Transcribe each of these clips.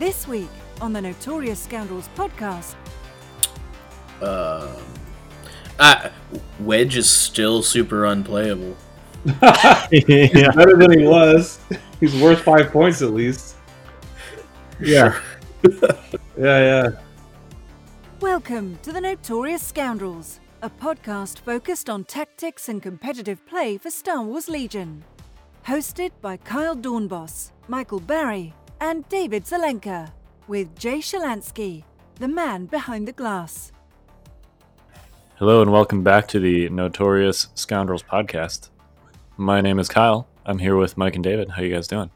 This week on the Notorious Scoundrels podcast, Um, I, Wedge is still super unplayable. yeah. better than he was. He's worth five points at least. Yeah. Yeah, yeah. welcome to the Notorious Scoundrels, a podcast focused on tactics and competitive play for Star Wars Legion. Hosted by Kyle Dornbos, Michael Barry, and David Zelenka, with Jay Shalansky, the man behind the glass. Hello and welcome back to the Notorious Scoundrels podcast. My name is Kyle. I'm here with Mike and David. How you guys doing?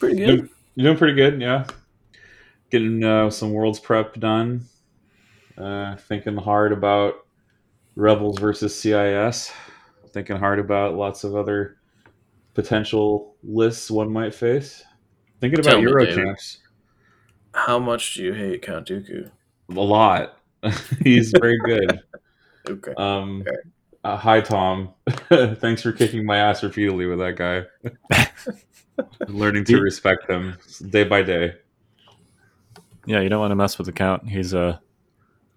Pretty You're good. doing, you're doing pretty good, yeah. Getting uh, some Worlds prep done. Uh, thinking hard about Rebels versus CIS. Thinking hard about lots of other potential lists one might face. Thinking about Tell me, Euro David. camps How much do you hate Count Dooku? a lot. He's very good. Okay. Um, Okay. uh, hi, Tom. Thanks for kicking my ass repeatedly with that guy. Learning to respect him day by day. Yeah, you don't want to mess with the count. He's uh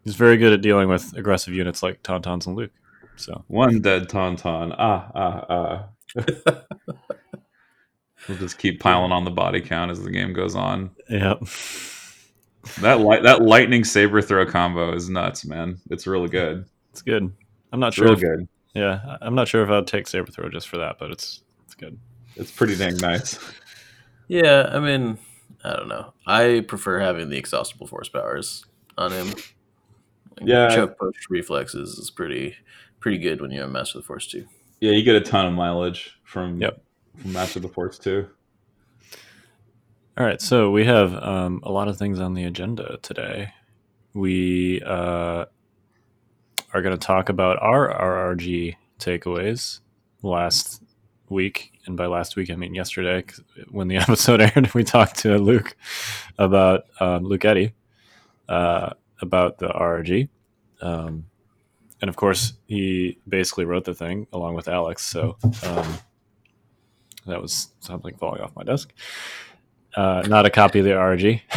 he's very good at dealing with aggressive units like Tauntauns and Luke. So One dead tauntaun. Ah, ah, ah. we'll just keep piling on the body count as the game goes on. yeah, That light, that lightning saber throw combo is nuts, man. It's really good. it's good. I'm not It's sure. real If, good. yeah, I- I'm not sure if I'd take saber throw just for that, but it's it's good. It's pretty dang nice. Yeah, I mean, I don't know. I prefer having the exhaustible force powers on him. Like, Yeah. Choke push reflexes is pretty pretty good when you have Master of the Force too. Yeah, you get a ton of mileage from Yep. from Master of the Force too. All right, so we have um, a lot of things on the agenda today. We uh, are going to talk about our RRG takeaways last week, and by last week I mean yesterday. When the episode aired, we talked to Luke about um, Luke Eddy uh, about the RRG, um, and of course he basically wrote the thing along with Alex. So um, that was something falling off my desk. Uh, not a copy of the RRG.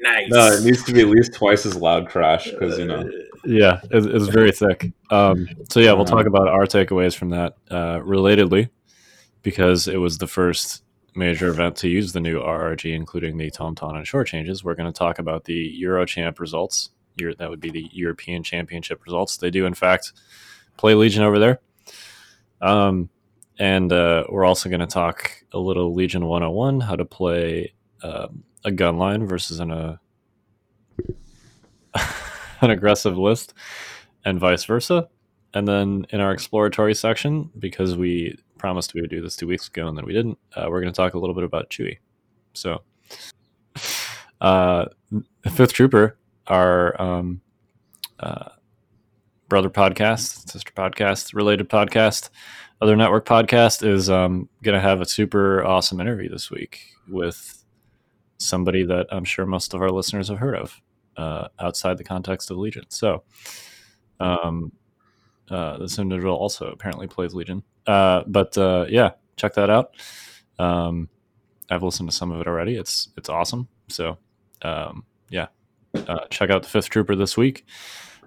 Nice. No, it needs to be at least twice as loud, Crash, because you know. yeah, it, it's very thick. Um, so yeah, we'll talk about our takeaways from that. Uh, relatedly, because it was the first major event to use the new RRG, including the Tauntaun and shore changes. We're going to talk about the Eurochamp results. That would be the European Championship results. They do, in fact, play Legion over there. Um, and uh, we're also going to talk a little Legion 101, how to play um, a gun line versus an, uh, an aggressive list, and vice versa. And then in our exploratory section, because we promised we would do this two weeks ago and then we didn't, uh, we're going to talk a little bit about Chewie. So, uh, Fifth Trooper, our um, uh, brother podcast, sister podcast, related podcast, other network podcast, is um, going to have a super awesome interview this week with somebody that I'm sure most of our listeners have heard of uh, outside the context of Legion. So, um, uh, this individual also apparently plays Legion. Uh, but uh, yeah, check that out. Um, I've listened to some of it already. It's it's awesome. So um, yeah, uh, check out the Fifth Trooper this week.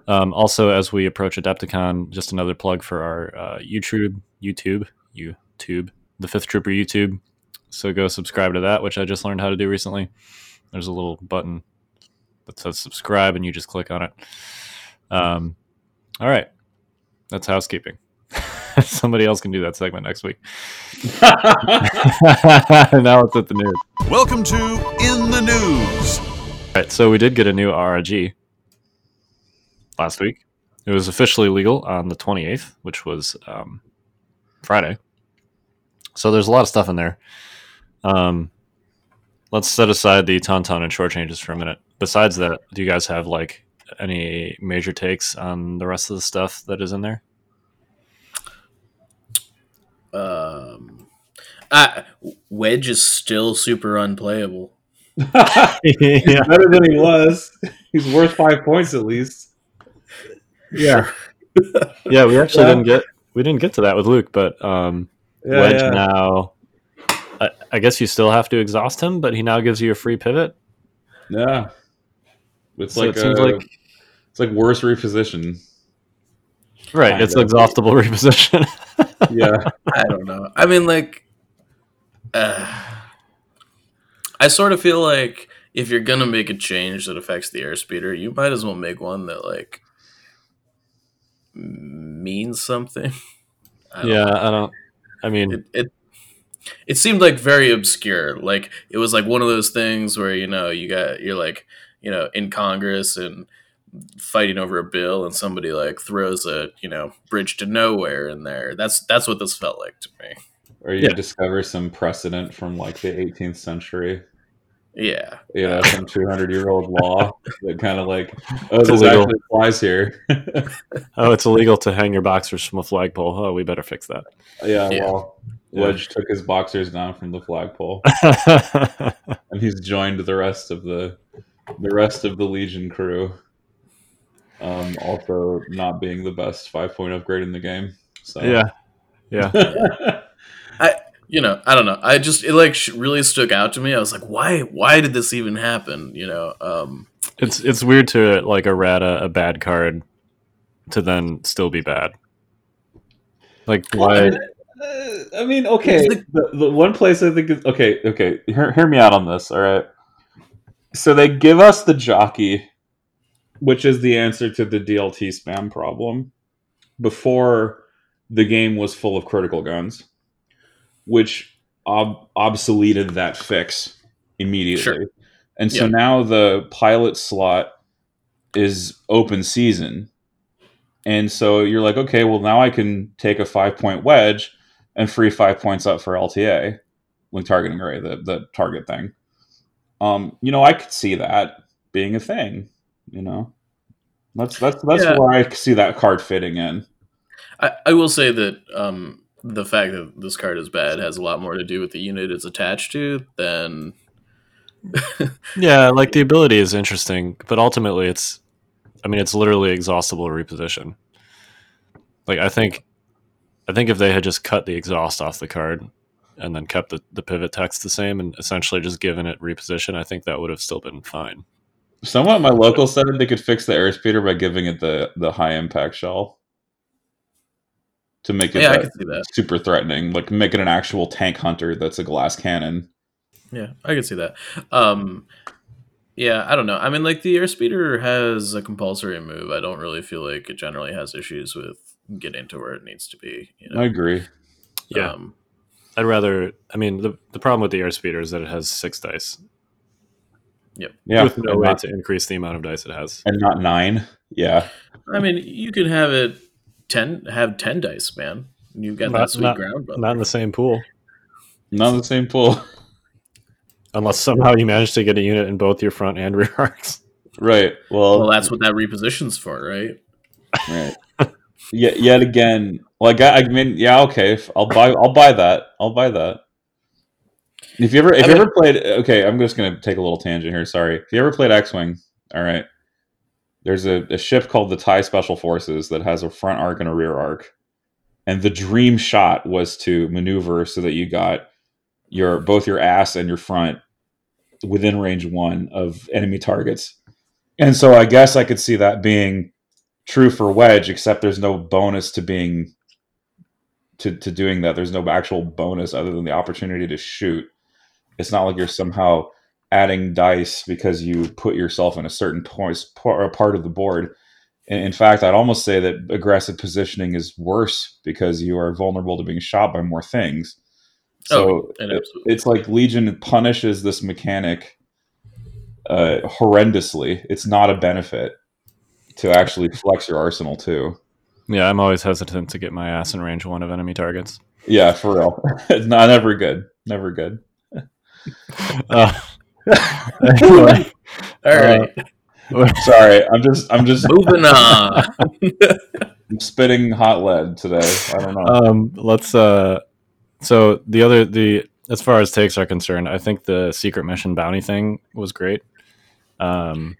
Um, also, as we approach Adepticon, just another plug for our uh, YouTube, YouTube, YouTube, the Fifth Trooper YouTube. So go subscribe to that, which I just learned how to do recently. There's a little button that says subscribe, and you just click on it. Um, all right, that's housekeeping. Somebody else can do that segment next week. now it's at the news. Welcome to In the News. Right, so we did get a new RRG last week. It was officially legal on the 28th, which was um, Friday. So there's a lot of stuff in there. Um, let's set aside the Tauntaun and shore changes for a minute. Besides that, do you guys have like any major takes on the rest of the stuff that is in there? Um, I, Wedge is still super unplayable. He's better than he was. He's worth five points at least. Yeah. yeah, we actually Yeah. didn't get we didn't get to that with Luke, but um, Yeah, Wedge yeah. now. I, I guess you still have to exhaust him, but he now gives you a free pivot. Yeah, it's So like it seems a- like it's like worse reposition. right. kind It's of. exhaustible reposition. Yeah, I don't know. I mean, like, uh, I sort of feel like if you're gonna make a change that affects the airspeeder, you might as well make one that like means something. I yeah, I don't. I mean, it, it it seemed like very obscure. Like it was like one of those things where you know you got you're like you know in Congress and fighting over a bill, and somebody like throws a you know bridge to nowhere in there. That's that's what this felt like to me. Or you Yeah. discover some precedent from like the 18th century. Yeah, You know, some 200 year old law that kind of like, oh, It's this illegal. actually applies here. oh, it's illegal to hang your boxers from a flagpole. Oh, we better fix that. yeah, Yeah. well, Yeah. Wedge took his boxers down from the flagpole, and he's joined the rest of the the rest of the Legion crew. Um, also, not being the best five point upgrade in the game. So yeah, yeah. you know I don't know. I just it like sh- really stuck out to me. I was like, why why did this even happen? You know, um, It's it's weird to like errata a bad card to then still be bad. Like why? Uh, I mean, okay. The, the one place I think is okay. Okay, hear, hear me out on this. All right. So they give us the jockey, which is the answer to the DLT spam problem, before the game was full of critical guns, which ob- obsoleted that fix immediately. Sure. And so Yeah. now the pilot slot is open season. And so you're like, okay, well, now I can take a five point wedge and free five points up for LTA, link targeting array, the, the target thing. Um, you know, I could see that being a thing, you know. That's that's that's Yeah. where I see that card fitting in. I, I will say that um, the fact that this card is bad has a lot more to do with the unit it's attached to than Yeah, like the ability is interesting, but ultimately it's I mean it's literally exhaustible reposition. Like I think I think if they had just cut the exhaust off the card and then kept the, the pivot text the same and essentially just given it reposition, I think that would have still been fine. Someone at my local said they could fix the airspeeder by giving it the the high impact shell to make it yeah, I that can see that. super threatening, like make it an actual tank hunter that's a glass cannon. Yeah, I can see that. Um, yeah, I don't know. I mean, like the airspeeder has a compulsory move. I don't really feel like it generally has issues with getting to where it needs to be. You know? I agree. Yeah. Um, I'd rather I mean the the problem with the airspeeder is that it has six dice. Yep. Yeah, with no way not, to increase the amount of dice it has. and not nine. Yeah, I mean, you could have it ten, have ten dice, man. You got that sweet not- ground buffer. Not in the same pool. not in the same pool. Unless somehow you manage to get a unit in both your front and rear arcs. right. Well, well, that's what that repositions for, right? right. yet, yet again, like I, I mean, yeah, okay. if- I'll buy. I'll buy that. I'll buy that. If you ever, if I you ever played, okay, I'm just gonna take a little tangent here. Sorry. If you ever played X-wing, all right. There's a, a ship called the TIE Special Forces that has a front arc and a rear arc, and the dream shot was to maneuver so that you got your both your ass and your front within range one of enemy targets. And so I guess I could see that being true for wedge, except there's no bonus to being to, to doing that. There's no actual bonus other than the opportunity to shoot. It's not like you're somehow adding dice because you put yourself in a certain point, or part of the board. In, in fact, I'd almost say that aggressive positioning is worse because you are vulnerable to being shot by more things. So Oh, it- it's like Legion punishes this mechanic uh, horrendously. It's not a benefit to actually flex your arsenal too. Yeah, I'm always hesitant to get my ass in range one of enemy targets. Yeah, for real. it's not never good. Never good. Uh, anyway, All right, Sorry, I'm just I'm just moving on. I'm spitting hot lead today. I don't know. um, let's. Uh, so the other the as far as takes are concerned, I think the secret mission bounty thing was great. Um,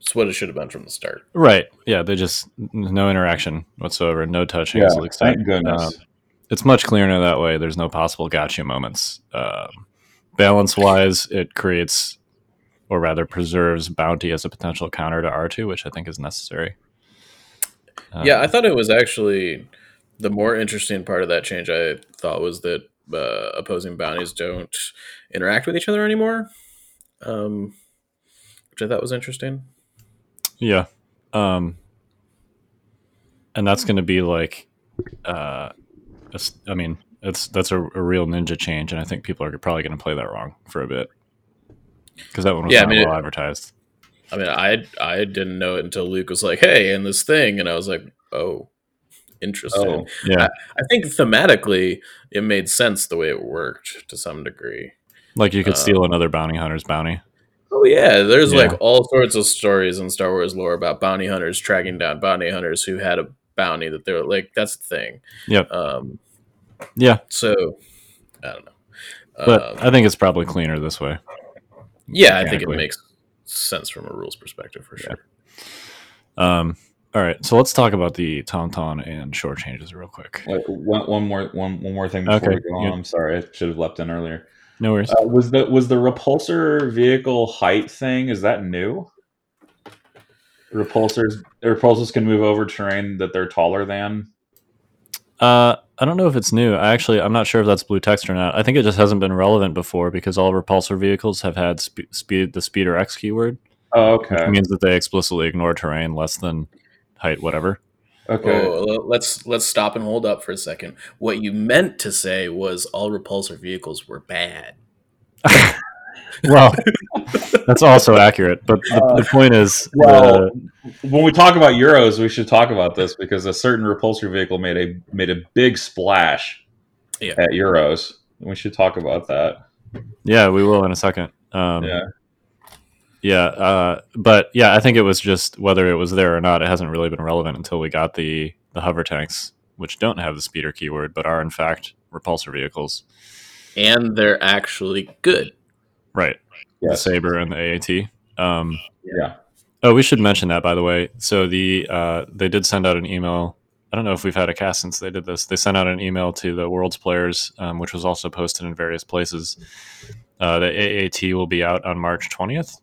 It's what it should have been from the start. right? Yeah, they just no interaction whatsoever, no touching. yeah, as Luke said. thank goodness. Um, it's much clearer that way. There's no possible gotcha moments. Um, balance wise, it creates, or rather, preserves bounty as a potential counter to R2, which I think is necessary. Um, yeah, I thought it was actually the more interesting part of that change. I thought was that uh, opposing bounties don't interact with each other anymore, um, which I thought was interesting. Yeah. Um, and that's going to be like, uh, I mean, it's that's a, a real ninja change, and I think people are probably going to play that wrong for a bit because that one was Yeah, I mean, well it- advertised. I mean, I I didn't know it until Luke was like, "Hey," and this thing, and I was like, "Oh, interesting." Oh, Yeah, I think thematically, it made sense the way it worked to some degree. like you could uh, steal another bounty hunter's bounty. Oh yeah, there's Yeah. like all sorts of stories in Star Wars lore about bounty hunters tracking down bounty hunters who had a bounty that they're like that's the thing. Yep. Um, Yeah, so I don't know. but Um, I think it's probably cleaner this way. yeah, I think it makes sense from a rules perspective for sure. Um, all right, so let's talk about the tauntaun and shore changes real quick. Wait, one, one more one one more thing before Okay, we go on. yeah. I'm sorry, I should have leapt in earlier. No worries. Uh, was the was the repulsor vehicle height thing? Is that new? Repulsors repulsors can move over terrain that they're taller than. Uh, I don't know if it's new. I actually, I'm not sure if that's blue text or not. I think it just hasn't been relevant before because all repulsor vehicles have had spe- speed, the speed or X keyword, Oh, which okay. means that they explicitly ignore terrain less than height, whatever. Okay. Oh, let's let's stop and hold up for a second. What you meant to say was all repulsor vehicles were bad. Well, that's also accurate. But the, the point is, Well, uh, when we talk about Euros, we should talk about this because a certain repulsor vehicle made a made a big splash Yeah. at Euros. We should talk about that. yeah, we will in a second. Um, yeah. Yeah, uh, but yeah, I think it was just whether it was there or not. It hasn't really been relevant until we got the the hover tanks, which don't have the speeder keyword, but are in fact repulsor vehicles. And they're actually good. Right, the saber and the AAT. Um, Yeah. oh, we should mention that by the way. So the uh, they did send out an email. I don't know if we've had a cast since they did this. They sent out an email to the world's players, um, which was also posted in various places. Uh, the AAT will be out on March twentieth.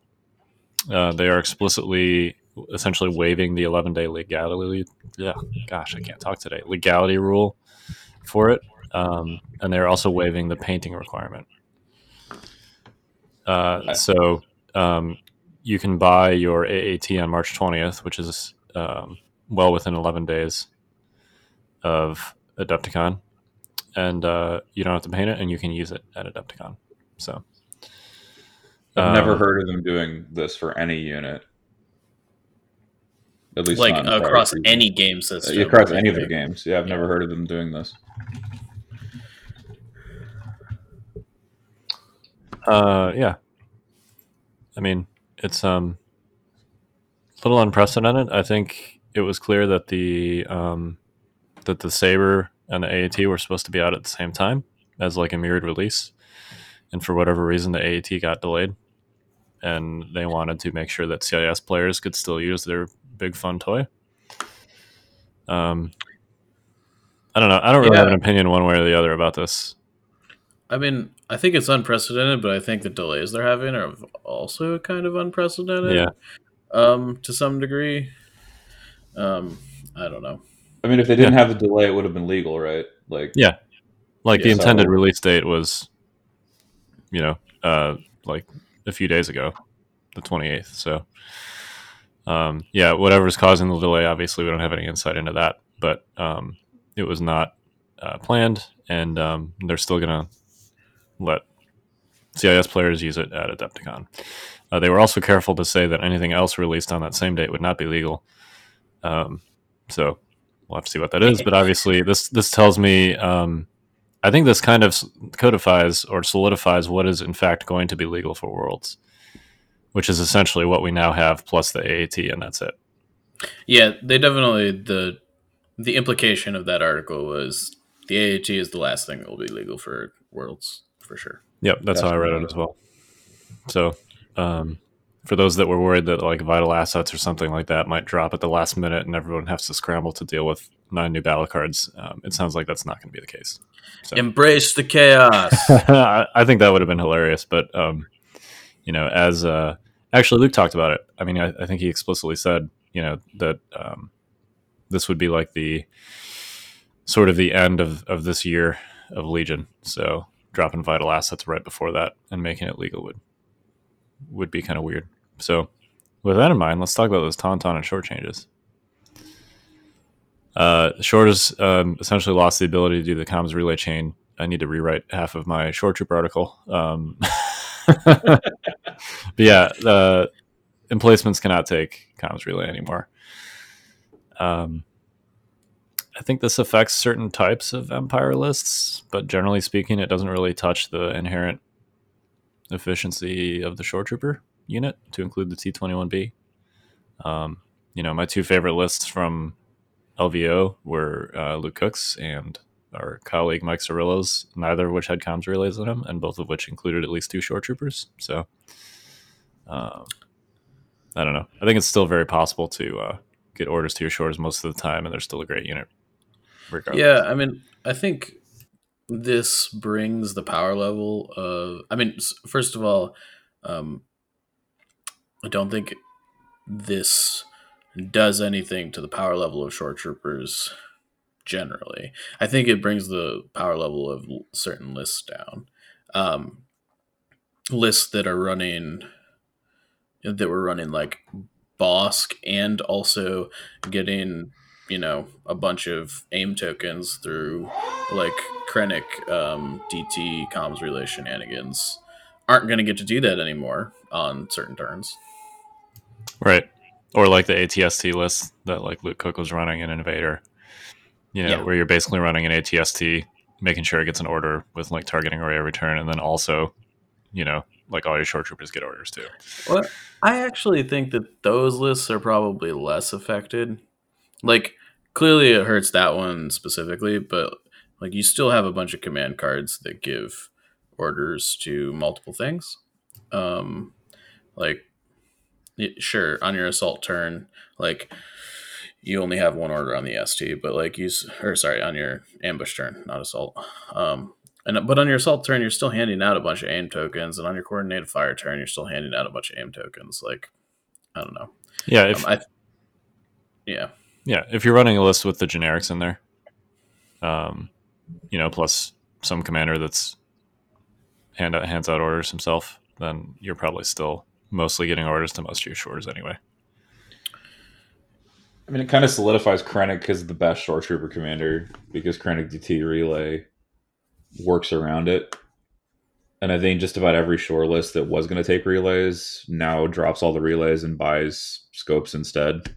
Uh, they are explicitly, essentially waiving the eleven day legality. Yeah, gosh, I can't talk today. Legality rule for it, um, and they're also waiving the painting requirement. Uh, so um, you can buy your AAT on March 20th, which is um, well within 11 days of Adepticon, and uh, you don't have to paint it, and you can use it at Adepticon. So I've never um, heard of them doing this for any unit. At least Like not in prior across seasons. any game Uh, system. across any of their games. Yeah, I've never heard of them doing this. Uh, yeah. I mean, it's um a little unprecedented. I think it was clear that the um that the saber and the AAT were supposed to be out at the same time as like a mirrored release, and for whatever reason, the AAT got delayed, and they wanted to make sure that CIS players could still use their big fun toy. Um, I don't know. I don't really have an opinion one way or the other about this. I mean, I think it's unprecedented, but I think the delays they're having are also kind of unprecedented. Yeah. Um, to some degree. Um, I don't know. I mean, if they didn't have the delay, it would have been legal, right? Like, Yeah. Like the intended so- release date was, you know, uh, like a few days ago, the 28th. So, um, yeah, whatever's causing the delay, obviously we don't have any insight into that, but um, it was not uh, planned, and um, they're still going to let CIS players use it at Adepticon. Uh, they were also careful to say that anything else released on that same date would not be legal. Um, so we'll have to see what that is. But obviously, this this tells me. Um, I think this kind of codifies or solidifies what is in fact going to be legal for Worlds, which is essentially what we now have plus the AAT, and that's it. Yeah, they definitely the the implication of that article was the AAT is the last thing that will be legal for Worlds for sure. Yep, that's how I read it as well. So, um, for those that were worried that like vital assets or something like that might drop at the last minute and everyone has to scramble to deal with nine new battle cards, um, it sounds like that's not going to be the case. So Embrace the chaos. I I think that would have been hilarious, but um, you know, as uh, actually Luke talked about it. I mean, I, I think he explicitly said, you know, that um, this would be like the sort of the end of of this year of Legion. So dropping vital assets right before that and making it legal would would be kind of weird. So with that in mind, let's talk about those Tauntaun and shore changes. Uh, shore has um, essentially lost the ability to do the comms relay chain. I need to rewrite half of my shore troop article. Um, but yeah, the emplacements cannot take comms relay anymore. Um, I think this affects certain types of empire lists, but generally speaking, it doesn't really touch the inherent efficiency of the shore trooper unit to include the T21B. Um, you know, my two favorite lists from LVO were uh, Luke Cooks and our colleague Mike Cirillo's, neither of which had comms relays in them, and both of which included at least two shore troopers. So, um, I don't know. I think it's still very possible to uh, get orders to your shores most of the time, and they're still a great unit. Regardless. yeah, I mean, I think this brings the power level of. I mean, first of all, um, I don't think this does anything to the power level of shore troopers generally. I think it brings the power level of certain lists down. Um, lists that are running that were running like Bosk and also getting you know a bunch of aim tokens through like Krennic um, DT comms relay shenanigans aren't going to get to do that anymore on certain turns. Right. Or like the ATST list that like Luke Cook was running in Invader. You know, Yeah. where you're basically running an ATST, making sure it gets an order with like targeting array of return, and then also, you know, like all your shore troopers get orders too. Well, I actually think that those lists are probably less affected. Like, clearly it hurts that one specifically, but like you still have a bunch of command cards that give orders to multiple things. Um, like, sure, on your assault turn, like you only have one order on the ST, but like you, or sorry, on your ambush turn, not assault. Um, and but on your assault turn, you're still handing out a bunch of aim tokens, and on your coordinated fire turn, you're still handing out a bunch of aim tokens. Like, I don't know. Yeah, if Um, I, yeah, yeah, if you're running a list with the generics in there, um, you know, plus some commander that's hand out, hands out orders himself, then you're probably still mostly getting orders to most of your shores anyway. I mean, it kind of solidifies Krennic as the best shore trooper commander because Krennic DT relay works around it. And I think just about every shore list that was going to take relays now drops all the relays and buys scopes instead.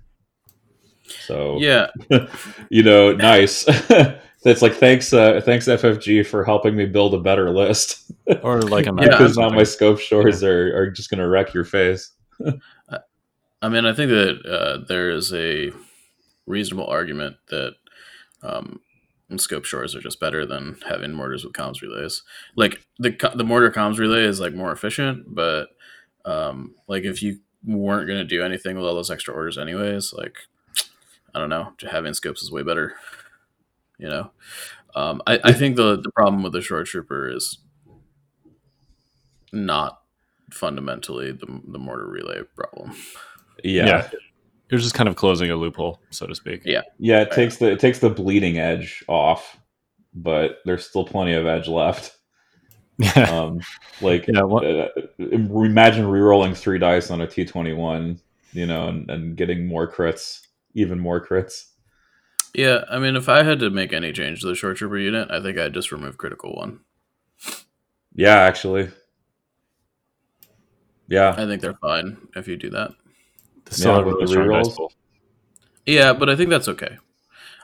So yeah, you know, nice. That's like thanks, uh, thanks FFG for helping me build a better list Or like a Yeah, because now my scope shores are, are just going to wreck your face. I mean, I think that uh, there is a reasonable argument that um, scope shores are just better than having mortars with comms relays. Like the the mortar comms relay is like more efficient, but um, like if you weren't going to do anything with all those extra orders anyways, like I don't know, having scopes is way better. You know, um, I, I think the the problem with the shore trooper is not fundamentally the the mortar relay problem. Yeah. yeah. You're just kind of closing a loophole, so to speak. Yeah. Yeah, it takes the it takes the bleeding edge off, but there's still plenty of edge left. Yeah. Um, like Yeah, what- uh, imagine re-rolling three dice on a T21, you know, and, and getting more crits, even more crits. Yeah, I mean, if I had to make any change to the shore trooper unit, I think I'd just remove critical one. Yeah, actually. Yeah, I think they're fine if you do that. They Yeah, have with the strong dice rerolls. pool. Yeah, but I think that's okay.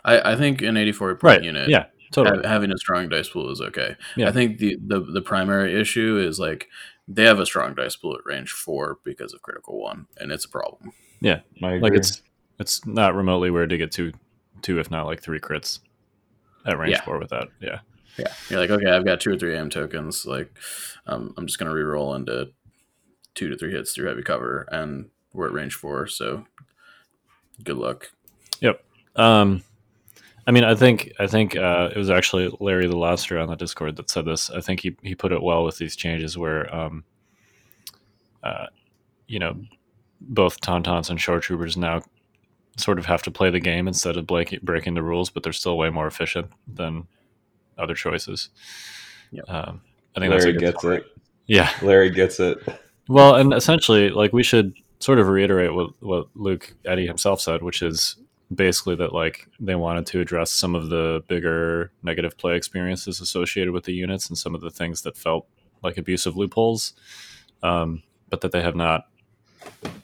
I, I think an 84 point Right. unit, Yeah. Totally. having a strong dice pool is okay. Yeah. I think the, the the primary issue is like they have a strong dice pool at range four because of critical one, and it's a problem. yeah. I agree. Like it's it's not remotely weird to get two, two if not like three crits at range Yeah. four with that. Yeah. Yeah, you're like, okay, I've got two or three aim tokens. Like, um, I'm just gonna re-roll into two to three hits through heavy cover, and we're at range four, so good luck. Yep. Um, I mean, I think I think uh, it was actually Larry the Lobster on the Discord that said this. I think he he put it well with these changes where, um, uh, you know, both tauntauns and shore troopers now sort of have to play the game instead of breaking breaking the rules, but they're still way more efficient than other choices. Yep. Um, I think Larry that's a good gets point. it. Yeah. Larry gets it. Well, and essentially, like we should sort of reiterate what what Luke Eddy himself said, which is basically that like they wanted to address some of the bigger negative play experiences associated with the units and some of the things that felt like abusive loopholes, um, but that they have not,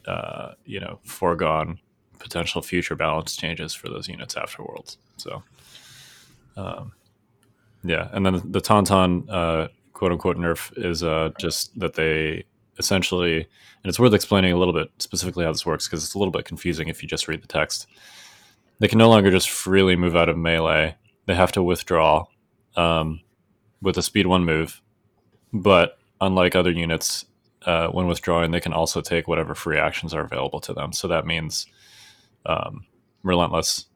uh, you know, foregone potential future balance changes for those units after Worlds. So, um, yeah, and then the Tauntaun uh, quote unquote nerf is uh, just that they essentially, and it's worth explaining a little bit specifically how this works because it's a little bit confusing if you just read the text. They can no longer just freely move out of melee. They have to withdraw um, with a speed one move. But unlike other units, uh, when withdrawing, they can also take whatever free actions are available to them. So that means um, relentless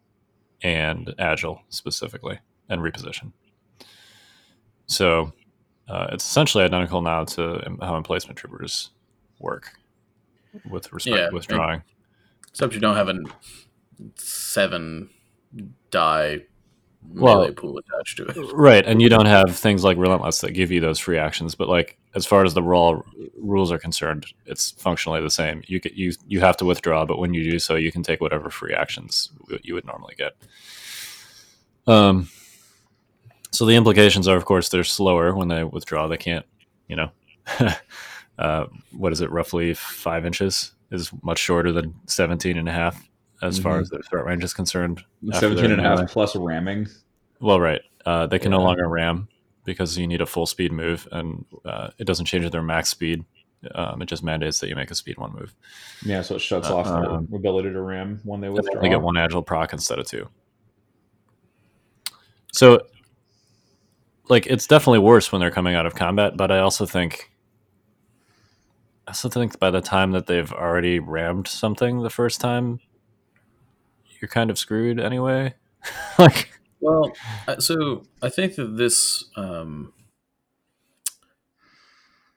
and agile specifically, and reposition. So uh, it's essentially identical now to how emplacement troopers work with respect Yeah, to withdrawing. Except you don't have a seven die Well- melee pool attached to it. Right, and you don't have things like relentless that give you those free actions. But like as far as the raw rules are concerned, it's functionally the same. You get, you you have to withdraw, but when you do so, you can take whatever free actions you would normally get. Um. So the implications are, of course, they're slower when they withdraw. They can't, you know, uh, what is it? Roughly five inches is much shorter than 17 and a half as far Mhm. as their threat range is concerned. after 17 and a half plus ramming. Well, right. Uh, they can no longer ram because you need a full speed move, and uh, it doesn't change their max speed. Um, it just mandates that you make a speed one move. Yeah, so it shuts Uh, off their um, ability to ram when they withdraw. they get one agile proc instead of two. So, like, it's definitely worse when they're coming out of combat, but I also think, I also think by the time that they've already rammed something the first time, you're kind of screwed anyway. like, Well, uh, so I think that this. Um,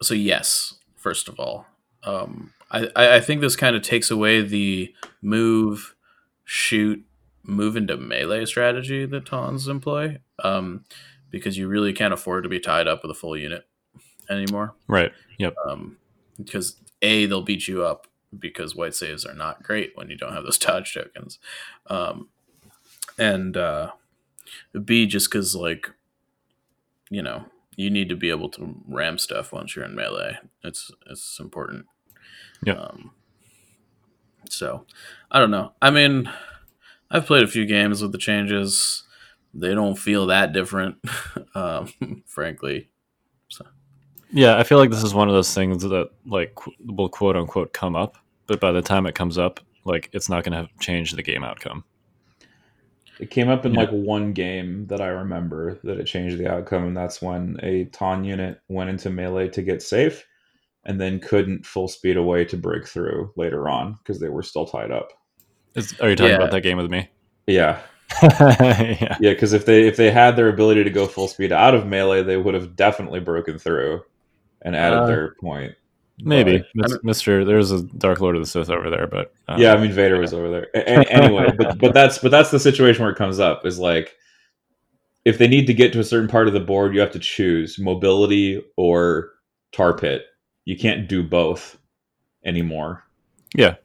so yes, first of all, um, I I I think this kind of takes away the move, shoot, move into melee strategy that Tons employ, um, because you really can't afford to be tied up with a full unit anymore. right. Yep. Um, because a they'll beat you up because white saves are not great when you don't have those dodge tokens, um, and uh, b just because like you know you need to be able to ram stuff once you're in melee. It's it's important. Yeah. Um, so I don't know. I mean, I've played a few games with the changes. They don't feel that different, um, frankly. Yeah, I feel like this is one of those things that like qu- will quote unquote come up, but by the time it comes up, like it's not going to have changed the game outcome. It came up in Yeah. like one game that I remember that it changed the outcome, and that's when a Ton unit went into melee to get safe, and then couldn't full speed away to break through later on because they were still tied up. Is, are you talking Yeah. about that game with me? Yeah, yeah. yeah, because if they if they had their ability to go full speed out of melee, they would have definitely broken through and added Uh, their point. Maybe, But- Mis- Mister. There's a Dark Lord of the Sith over there, but uh, yeah, I mean Vader was over there. A- a- anyway, but but that's but that's the situation where it comes up is like if they need to get to a certain part of the board, you have to choose mobility or tar pit. You can't do both anymore. Yeah.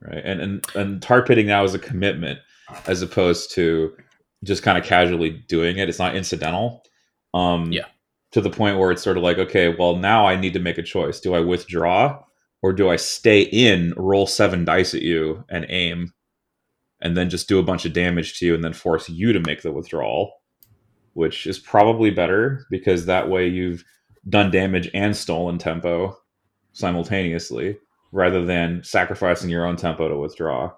Right. And and and tar pitting now is a commitment as opposed to just kind of casually doing it. It's not incidental. Um Yeah. To the point where it's sort of like, okay, well now I need to make a choice. Do I withdraw or do I stay in, roll seven dice at you and aim and then just do a bunch of damage to you and then force you to make the withdrawal, which is probably better because that way you've done damage and stolen tempo simultaneously rather than sacrificing your own tempo to withdraw.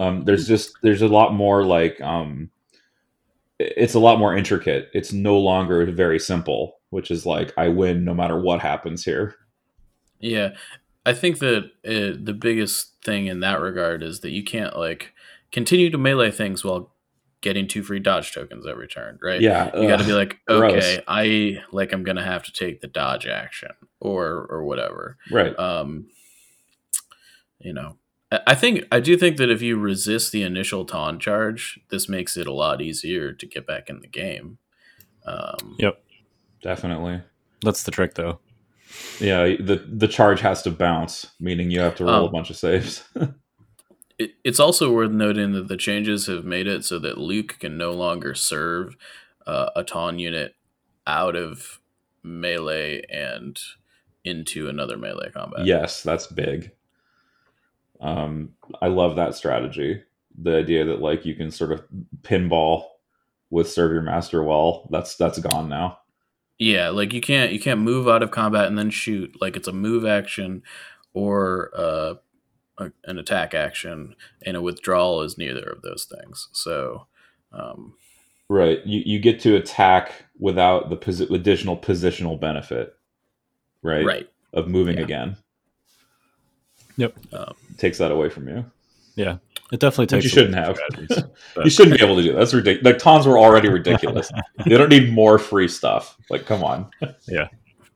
Um, there's just there's a lot more like um, it's a lot more intricate. It's no longer very simple, which is like I win no matter what happens here. Yeah, I think that uh, the biggest thing in that regard is that you can't like continue to melee things while getting two free dodge tokens every turn, right? Yeah, you got to be like, gross. okay, I like I'm gonna have to take the dodge action or or whatever. right. Um, you know, I I think I do think that if you resist the initial taunt charge, this makes it a lot easier to get back in the game. Um, Yep. Definitely. That's the trick, though. Yeah, the the charge has to bounce, meaning you have to roll Um, a bunch of saves. it, it's also worth noting that the changes have made it so that Luke can no longer serve uh, a taunt unit out of melee and into another melee combat. yes, that's big. Um, I love that strategy. The idea that like you can sort of pinball with serve your master well. That's that's gone now. Yeah, like you can't you can't move out of combat and then shoot. Like it's a move action or uh, a, an attack action, and a withdrawal is neither of those things. So, um, Right. You you get to attack without the posi- additional positional benefit. Right. right. Of moving Yeah. again. Um, Takes that away from you. Yeah. It definitely takes. you shouldn't look have. strategies, You shouldn't be able to do that. That's ridiculous. Like tawns were already ridiculous. they don't need more free stuff. Like, come on. Yeah,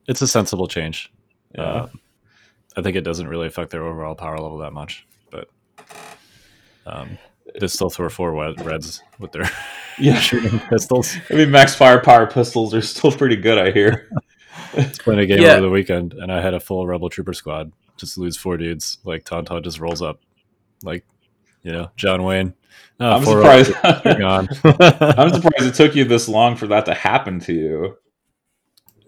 it's a sensible change. Yeah. Uh, I think it doesn't really affect their overall power level that much, but um, they still throw four reds with their yeah. shooting pistols. I mean, max firepower pistols are still pretty good. I hear. Playing a game Yeah. over the weekend, and I had a full rebel trooper squad. Just lose four dudes. Like Tauntaun just rolls up, like you know John Wayne. Oh, I'm surprised. you're gone. I'm surprised it took you this long for that to happen to you.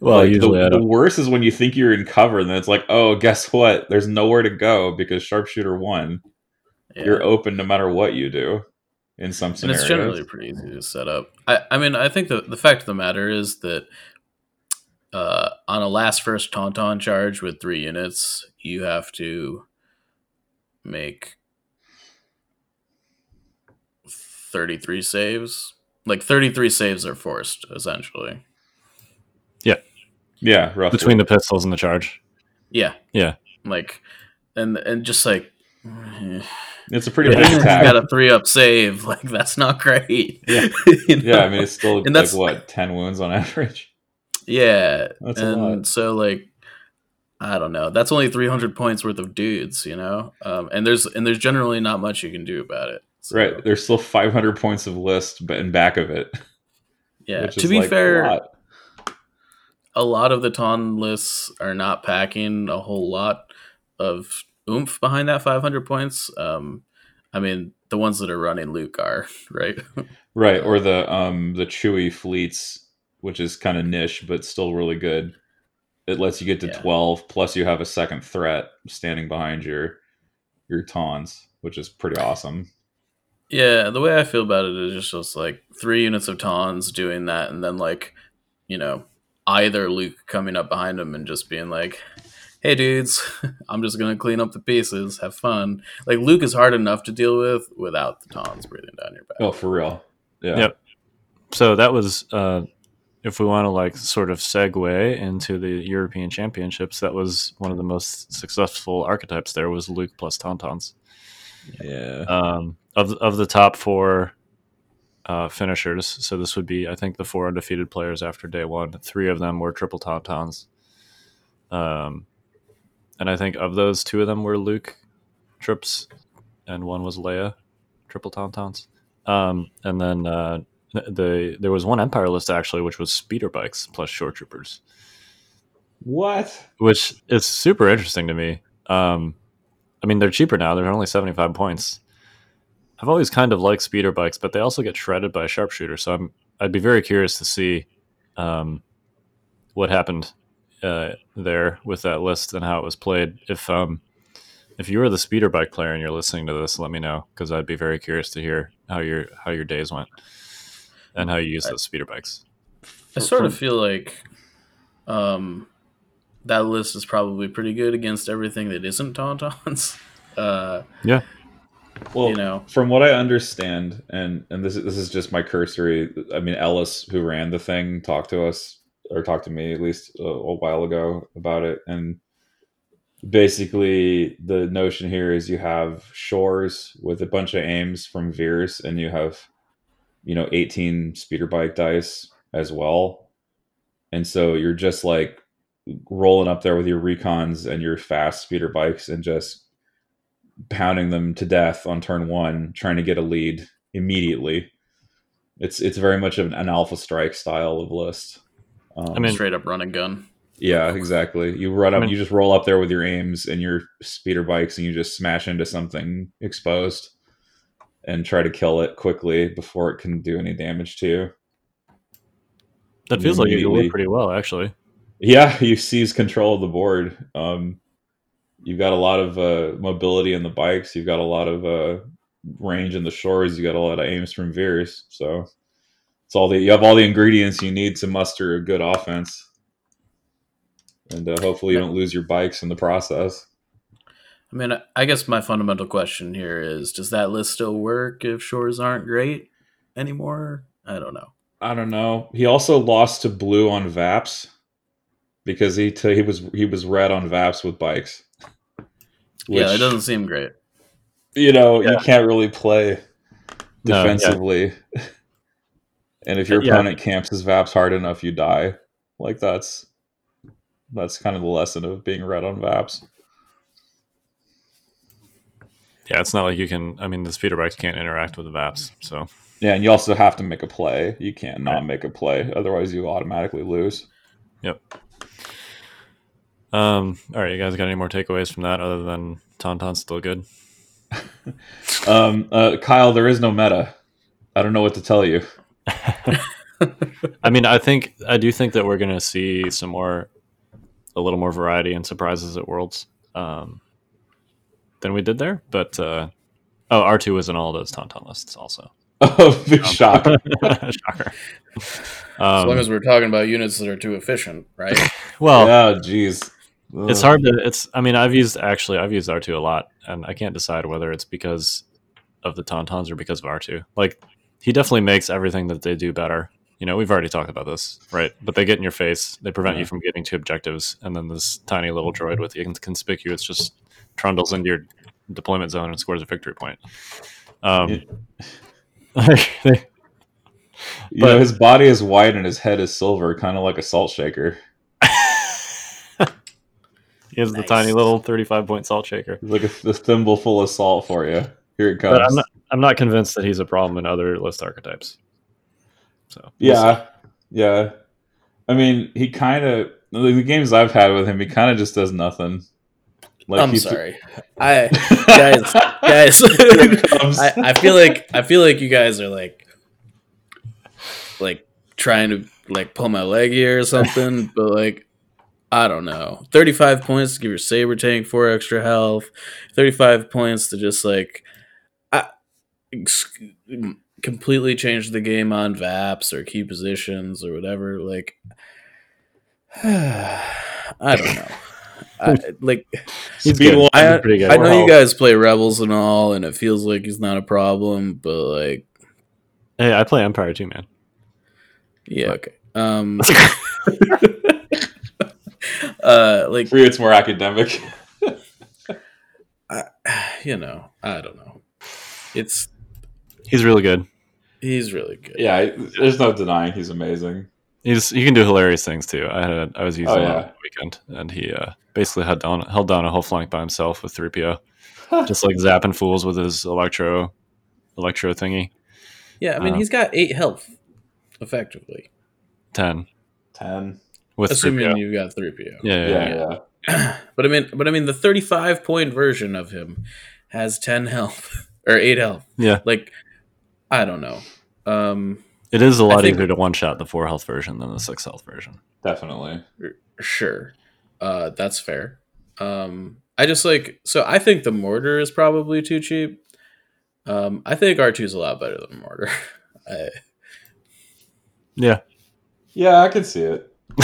well, Like, usually the, I the don't. worst is when you think you're in cover, and then it's like, oh, guess what? There's nowhere to go because sharpshooter won. yeah. You're open no matter what you do. In some and it's generally pretty easy to set up. I, I mean, I think the the fact of the matter is that uh, on a last first tauntaun charge with three units, you have to make thirty three saves. Like thirty three saves are forced, essentially. yeah, Yeah, roughly. Between the pistols and the charge. Yeah, Yeah. like and and just like. it's a pretty Yeah. big you attack. got a three up save. Like that's not great. Yeah. You know? Yeah, I mean it's still And like that's- what ten wounds on average. Yeah, That's a and so like I don't know. That's only 300 points worth of dudes, you know. Um, and there's and there's generally not much you can do about it. So, Right, there's still 500 points of list, but in back of it. Yeah. To be like a fair, lot. a lot of the Ton lists are not packing a whole lot of oomph behind that 500 points. Um, I mean, the ones that are running Luke are right. right, or the um the Chewie fleets, which is kind of niche but still really good. It lets you get to Yeah. 12, plus you have a second threat standing behind your your tawns, which is pretty awesome. Yeah, the way I feel about it is just, just like three units of Tons doing that, and then like, you know, either Luke coming up behind him and just being like, "Hey, dudes, I'm just gonna clean up the pieces, have fun." Like Luke is hard enough to deal with without the Tons breathing down your back. Oh, for real. Yeah. Yep. So that was, uh, if we want to like sort of segue into the European Championships, that was one of the most successful archetypes. There was Luke plus Tauntauns. Yeah. Um, of of the top four uh, finishers, so this would be, I think, the four undefeated players after day one. Three of them were triple Tauntauns. Um, and I think of those, two of them were Luke trips, and one was Leia triple Tauntauns. Um, and then uh, the there was one Empire list actually, which was speeder bikes plus short troopers, What? which is super interesting to me. Um, I mean, they're cheaper now; they're only seventy five points. I've always kind of liked speeder bikes, but they also get shredded by a sharpshooter. So I'm I'd be very curious to see um, what happened uh, there with that list and how it was played. If um, if you were the speeder bike player and you're listening to this, let me know because I'd be very curious to hear how your how your days went and how you use those speeder bikes. I sort of feel like um, that list is probably pretty good against everything that isn't Tauntauns. Uh, Yeah, Well, you know, from what I understand, and and this is, this is just my cursory. I mean, Ellis, who ran the thing, talked to us or talked to me at least a, a while ago about it, and basically the notion here is you have shores with a bunch of aims from Veers, and you have you know, 18 speeder bike dice as well. And so you're just like rolling up there with your recons and your fast speeder bikes and just pounding them to death on turn one, trying to get a lead immediately. It's it's very much an, an alpha strike style of list. Um, I mean- Straight up run and gun. yeah, exactly. You run I up, mean- you just roll up there with your aims and your speeder bikes, and you just smash into something exposed, and try to kill it quickly before it can do any damage to you. That feels like it could work pretty well, actually. Yeah, you seize control of the board. Um, you've got a lot of uh, mobility in the bikes. You've got a lot of uh, range in the shores. You got a lot of aims from veers. So it's all the you have all the ingredients you need to muster a good offense, and uh, hopefully you don't lose your bikes in the process. I mean, I- I guess my fundamental question here is: Does that list still work if shores aren't great anymore? I don't know. I don't know. He also lost to blue on Vaps because he t- he was he was red on Vaps with bikes. yeah, it doesn't seem great. you know Yeah. you can't really play No, yeah. defensively and if your Yeah. opponent camps his vaps hard enough you die like that's that's kind of the lesson of being red on vaps Yeah, it's not like you can. I mean, the speeder bikes can't interact with the VAPs, so yeah and you also have to make a play you can't not make a play otherwise you automatically lose Yep. Um, all right, you guys got any more takeaways from that other than Tauntaun's still good? um uh, kyle there is no meta i don't know what to tell you I mean, I think I do think that we're going to see some more, a little more variety and surprises at Worlds um, than we did there. But uh, oh, R two was in all those Tauntaun lists also. oh big shock Shocker. As Um, long as we're talking about units that are too efficient, right? well, yeah jeez it's hard to. It's. I mean, I've used actually. I've used R two a lot, and I can't decide whether it's because of the Tauntauns or because of R two. Like, he definitely makes everything that they do better. You know, we've already talked about this, right? But they get in your face. They prevent Yeah. you from getting to objectives, and then this tiny little droid with the inconspicuous just trundles into your deployment zone and scores a victory point. Um, they- you know but- his body is white and his head is silver kind of like a salt shaker he has the tiny little thirty-five point salt shaker. It's like a, a thimble full of salt for you here it comes But I'm not. I'm not convinced that he's a problem in other list archetypes. So we'll see. Yeah, yeah. I mean, he kind of the games I've had with him, he kind of just does nothing. Like I'm sorry, I guys, guys. I, I feel like I feel like you guys are like, like trying to like pull my leg here or something, but like. I don't know. 35 points to give your saber tank four extra health. 35 points to just like I, ex- completely change the game on VAPs or key positions or whatever. Like, I don't know. I, like, He's Speed good. one, I, pretty good. I know Wow. you guys play Rebels and all, and it feels like he's not a problem, but like, Hey, I play Empire too, man. yeah, okay. Um, uh, like, For you, it's more academic. you know, I don't know. It's He's really good. he's really good. yeah, there's no denying he's amazing. He's he can do hilarious things too. I had I was using Oh, him yeah. on the weekend, and he uh, basically held down held down a whole flank by himself with three PO, just like zapping fools with his electro electro thingy. Yeah, I mean, Uh, he's got eight health, effectively, Ten. Ten. with assuming 3PO. you've got three PO. Yeah, yeah, Yeah, yeah. yeah. But I mean, but I mean, the thirty-five point version of him has ten health or eight health. Yeah. Like, I don't know. Um, it is a lot easier to one shot the four health version than the six health version. Definitely. sure, uh, that's fair. Um, I just like so. I think the mortar is probably too cheap. Um, I think R two is a lot better than mortar. I, Yeah. Yeah, I can see it.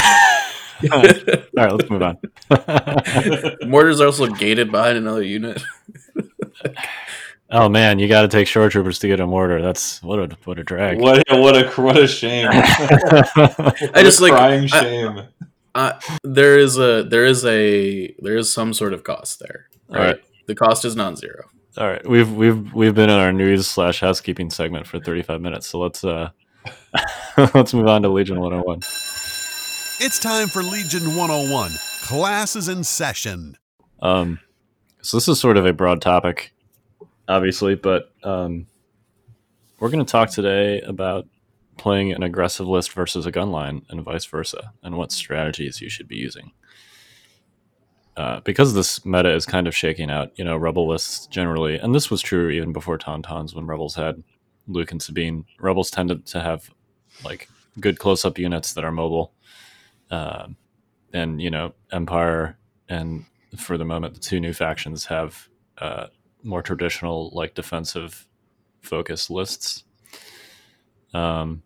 All right, let's move on. Mortar's are also gated behind another unit. oh man, you got to take shore troopers to get a mortar. That's what a what a drag. What? What a what a shame. I just like crying I- shame. Uh, there is a there is a there is some sort of cost there. All Right. right. The cost is non-zero. All right, we've we've we've been in our news slash housekeeping segment for 35 minutes, so let's uh let's move on to Legion 101. It's time for Legion 101 classes in session. Um, so this is sort of a broad topic, obviously, but um, we're going to talk today about playing an aggressive list versus a gun line and vice versa, and what strategies you should be using. Uh, because this meta is kind of shaking out, you know, rebel lists generally, and this was true even before Tauntauns when rebels had Luke and Sabine. Rebels tended to have like good close-up units that are mobile, uh, and you know, Empire and for the moment the two new factions have uh, more traditional like defensive focus lists. Um,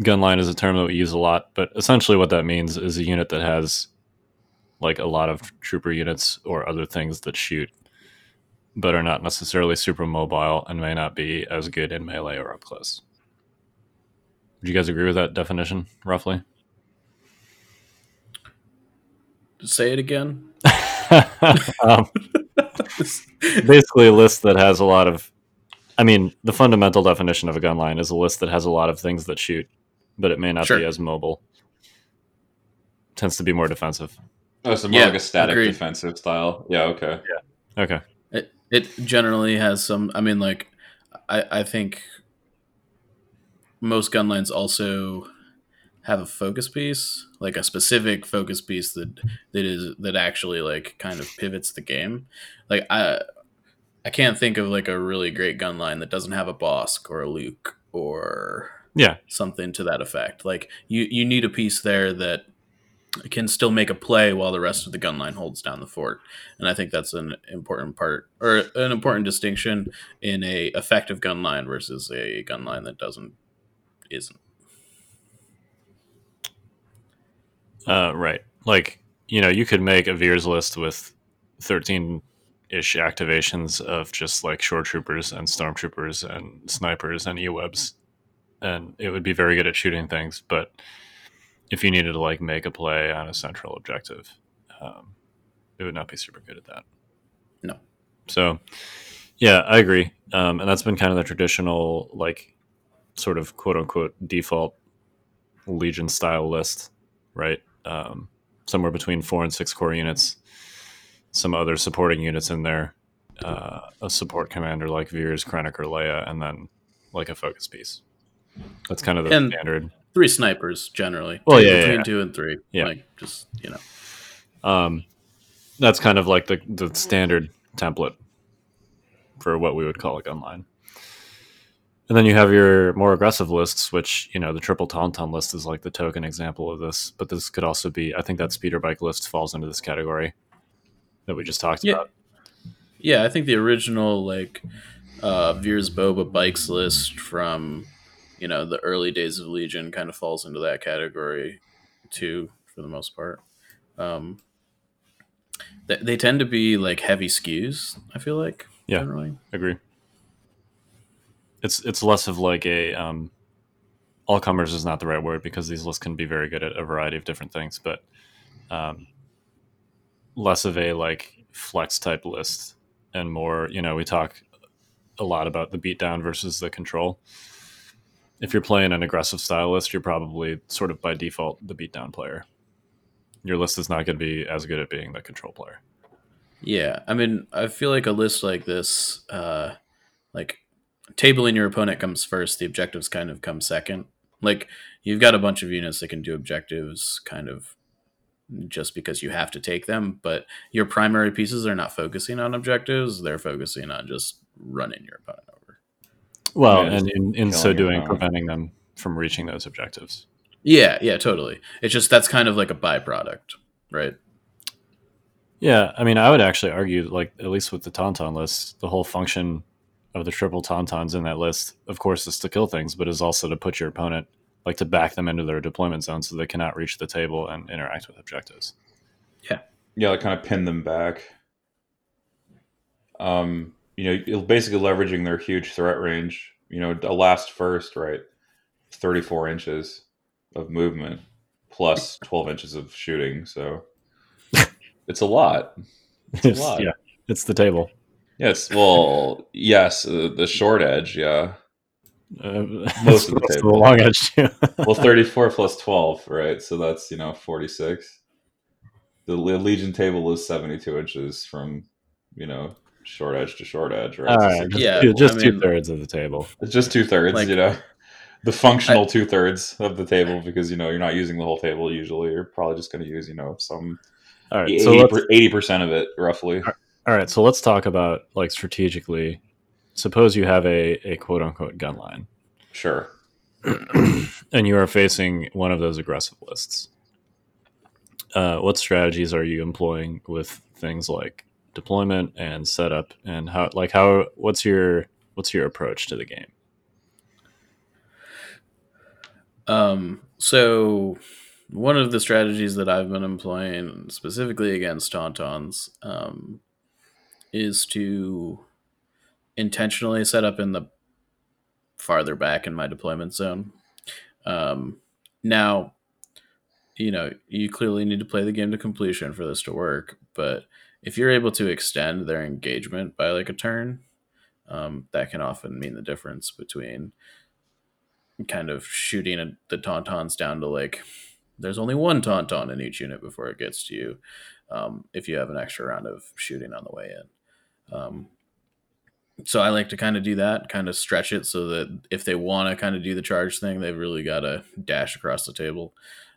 gunline is a term that we use a lot, but essentially what that means is a unit that has like a lot of trooper units or other things that shoot, but are not necessarily super mobile and may not be as good in melee or up close. Would you guys agree with that definition, roughly? Say it again. um, basically, a list that has a lot of. I mean, the fundamental definition of a gun line is a list that has a lot of things that shoot, but it may not Sure. be as mobile. Tends to be more defensive. Oh, so more Yeah, like a static agreed. defensive style. Yeah, okay. Yeah. Okay. It it generally has some. I mean, like, I I think most gun lines also have a focus piece, like a specific focus piece that that is that actually like kind of pivots the game. Like I I can't think of like a really great gun line that doesn't have a Bossk or a Luke or Yeah. something to that effect. Like you you need a piece there that can still make a play while the rest of the gun line holds down the fort. And I think that's an important part or an important distinction in a effective gun line versus a gun line that doesn't isn't. Uh, right. Like, you know, you could make a Veers list with 13 ish activations of just like shore troopers and stormtroopers and snipers and E-webs. And it would be very good at shooting things. But if you needed to like make a play on a central objective, um, it would not be super good at that. No. So, yeah, I agree. Um, and that's been kind of the traditional, like, sort of quote unquote default Legion style list, right? Um, somewhere between four and six core units, some other supporting units in there, uh, a support commander like Veers, Krennic, or Leia, and then like a focus piece. That's kind of the And- standard. Three snipers generally. Well, yeah, yeah, between yeah. two and three. Yeah. Like just you know. Um, that's kind of like the, the standard template for what we would call a gun line. And then you have your more aggressive lists, which, you know, the triple tauntaun list is like the token example of this. But this could also be, I think that speeder bike list falls into this category that we just talked Yeah. about. Yeah, I think the original like uh Veers Boba bikes list from you know the early days of Legion kind of falls into that category too for the most part. Um they, they tend to be like heavy skews, I feel like. Yeah. Generally. Agree. It's it's less of like a um, all comers is not the right word because these lists can be very good at a variety of different things, but um, less of a like flex type list and more. You know, we talk a lot about the beatdown versus the control. If you're playing an aggressive style list, you're probably sort of by default the beatdown player. Your list is not going to be as good at being the control player. Yeah, I mean, I feel like a list like this, uh, like tabling your opponent comes first. The objectives kind of come second. Like you've got a bunch of units that can do objectives, kind of just because you have to take them. But your primary pieces are not focusing on objectives; they're focusing on just running your opponent. Well, Yeah, and in, in so doing, opponent. preventing them from reaching those objectives. Yeah, yeah, totally. It's just that's kind of like a byproduct, right? Yeah, I mean, I would actually argue, like at least with the tauntaun list, the whole function of the triple tauntauns in that list, of course, is to kill things, but is also to put your opponent, like to back them into their deployment zone so they cannot reach the table and interact with objectives. Yeah, yeah, like kind of pin them back. Um, you know, basically leveraging their huge threat range. You know, a last first, right? Thirty-four inches of movement plus twelve inches of shooting. So it's a lot. It's a lot. yeah, it's the table. Yes, well, yes, uh, the short edge, yeah. Uh, Most of the it's table. long edge. Well, 34 plus 12, right? So that's, you know, 46. The Legion table is 72 inches from, you know, short edge to short edge, right? All So right, just, Yeah, two, just I two mean- thirds of the table. It's just two thirds, Like- you know? The functional two thirds of the table because, you know, you're not using the whole table usually. You're probably just going to use, you know, some All right, so 80, percent of it roughly. all right, so let's talk about like strategically. Suppose you have a a quote unquote gun line, Sure. and you are facing one of those aggressive lists. Uh, what strategies are you employing with things like deployment and setup, and how like how what's your what's your approach to the game? Um, so one of the strategies that I've been employing specifically against tauntauns um, is to intentionally set up in the farther back in my deployment zone. Um, now, you know, you clearly need to play the game to completion for this to work, but if you're able to extend their engagement by like a turn, um, that can often mean the difference between kind of shooting a, the tauntauns down to like there's only one tauntaun in each unit before it gets to you um, if you have an extra round of shooting on the way in. Um, so i like to kind of do that kind of stretch it so that if they want to kind of do the charge thing they've really got to dash across the table.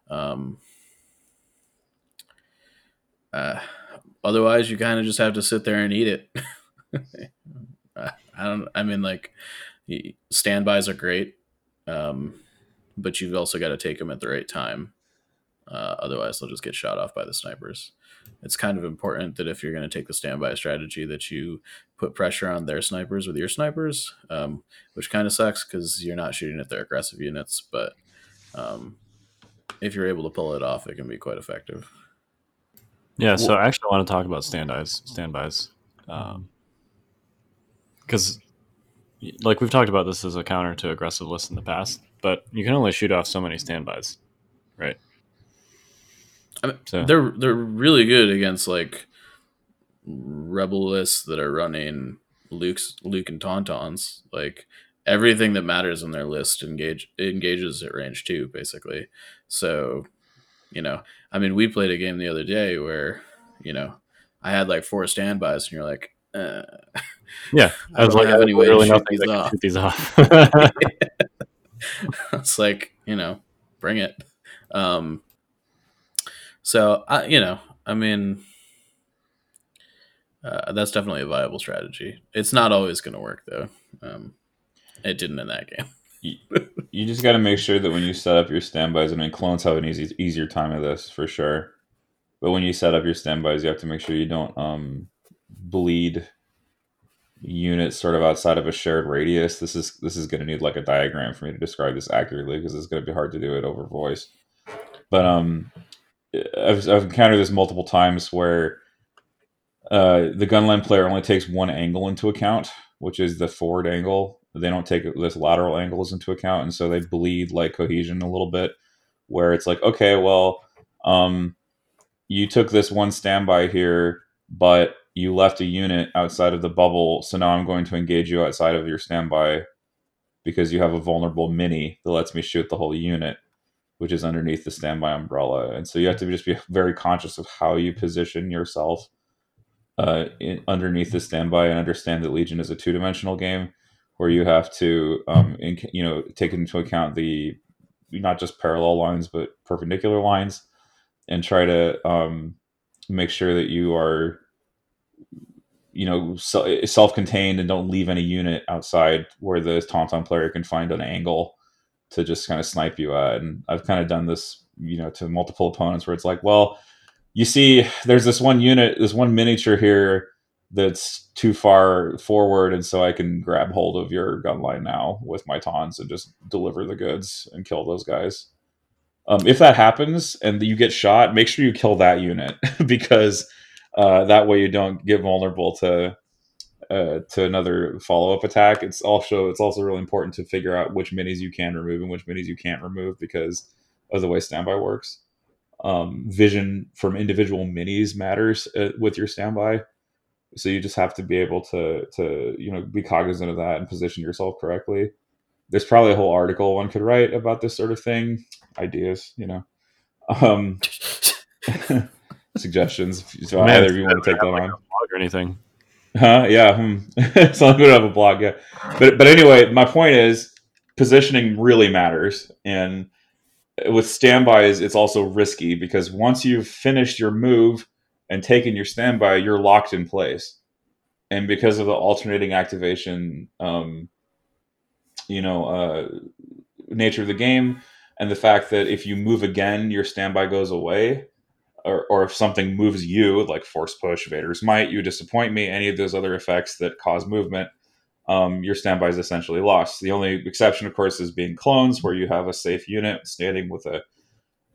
Um, uh, otherwise you kind of just have to sit there and eat it I don't i mean like standbys are great um, but you've also got to take them at the right time. Uh, otherwise, they'll just get shot off by the snipers. It's kind of important that if you're going to take the standby strategy, that you put pressure on their snipers with your snipers, um, which kind of sucks because you're not shooting at their aggressive units. But um, if you're able to pull it off, it can be quite effective. Yeah, so I actually want to talk about standbys. Um, standbys, because like we've talked about this as a counter to aggressive lists in the past, but you can only shoot off so many standbys, right? I mean, So- they're they're really good against like rebel lists that are running Luke's Luke and Tauntauns. Like everything that matters in their list engage engages at range two, basically. So, you know, I mean, we played a game the other day where, you know, I had like four standbys, and you're like, uh, Yeah, I was don't like, have I any way to shoot these off. shoot these off. it's like you know bring it um so i you know i mean uh, that's definitely a viable strategy it's not always going to work though um it didn't in that game You just got to make sure that when you set up your standbys, I mean, clones have an easy, easier time of this for sure. But when you set up your standbys, you have to make sure you don't um, bleed units sort of outside of a shared radius. This is this is going to need like a diagram for me to describe this accurately because it's going to be hard to do it over voice. But um, I've, I've encountered this multiple times where uh, the gunline player only takes one angle into account, which is the forward angle. They don't take this lateral angles into account, and so they bleed like cohesion a little bit. Where it's like, okay, well, um, you took this one standby here, but you left a unit outside of the bubble, so now I'm going to engage you outside of your standby because you have a vulnerable mini that lets me shoot the whole unit, which is underneath the standby umbrella. And so you have to just be very conscious of how you position yourself uh, in, underneath the standby and understand that Legion is a two dimensional game where you have to, um, in, you know, take into account the not just parallel lines but perpendicular lines and try to um, make sure that you are you know se- self-contained and don't leave any unit outside where the tauntaun player can find an angle to just kind of snipe you at. And i've kind of done this you know to multiple opponents where it's like well you see there's this one unit this one miniature here that's too far forward and so i can grab hold of your gun line now with my taunts and just deliver the goods and kill those guys um, if that happens and you get shot make sure you kill that unit because uh, that way you don't get vulnerable to uh, to another follow up attack. It's also it's also really important to figure out which minis you can remove and which minis you can't remove because of the way standby works. Um, vision from individual minis matters uh, with your standby. So you just have to be able to to you know be cognizant of that and position yourself correctly. There's probably a whole article one could write about this sort of thing. Ideas, you know, um, suggestions. So Man, either of you want to take that like, on? blog or anything. Huh? Yeah. Hmm. so I'm gonna have a blog. Yeah. But but anyway, my point is positioning really matters, and with standbys, it's also risky because once you've finished your move and taken your standby, you're locked in place, and because of the alternating activation, um, you know, uh, nature of the game, and the fact that if you move again, your standby goes away or, or if something moves you, like force push, Vader's might, you disappoint me, any of those other effects that cause movement, um, your standby is essentially lost. The only exception, of course, is being clones, where you have a safe unit standing with a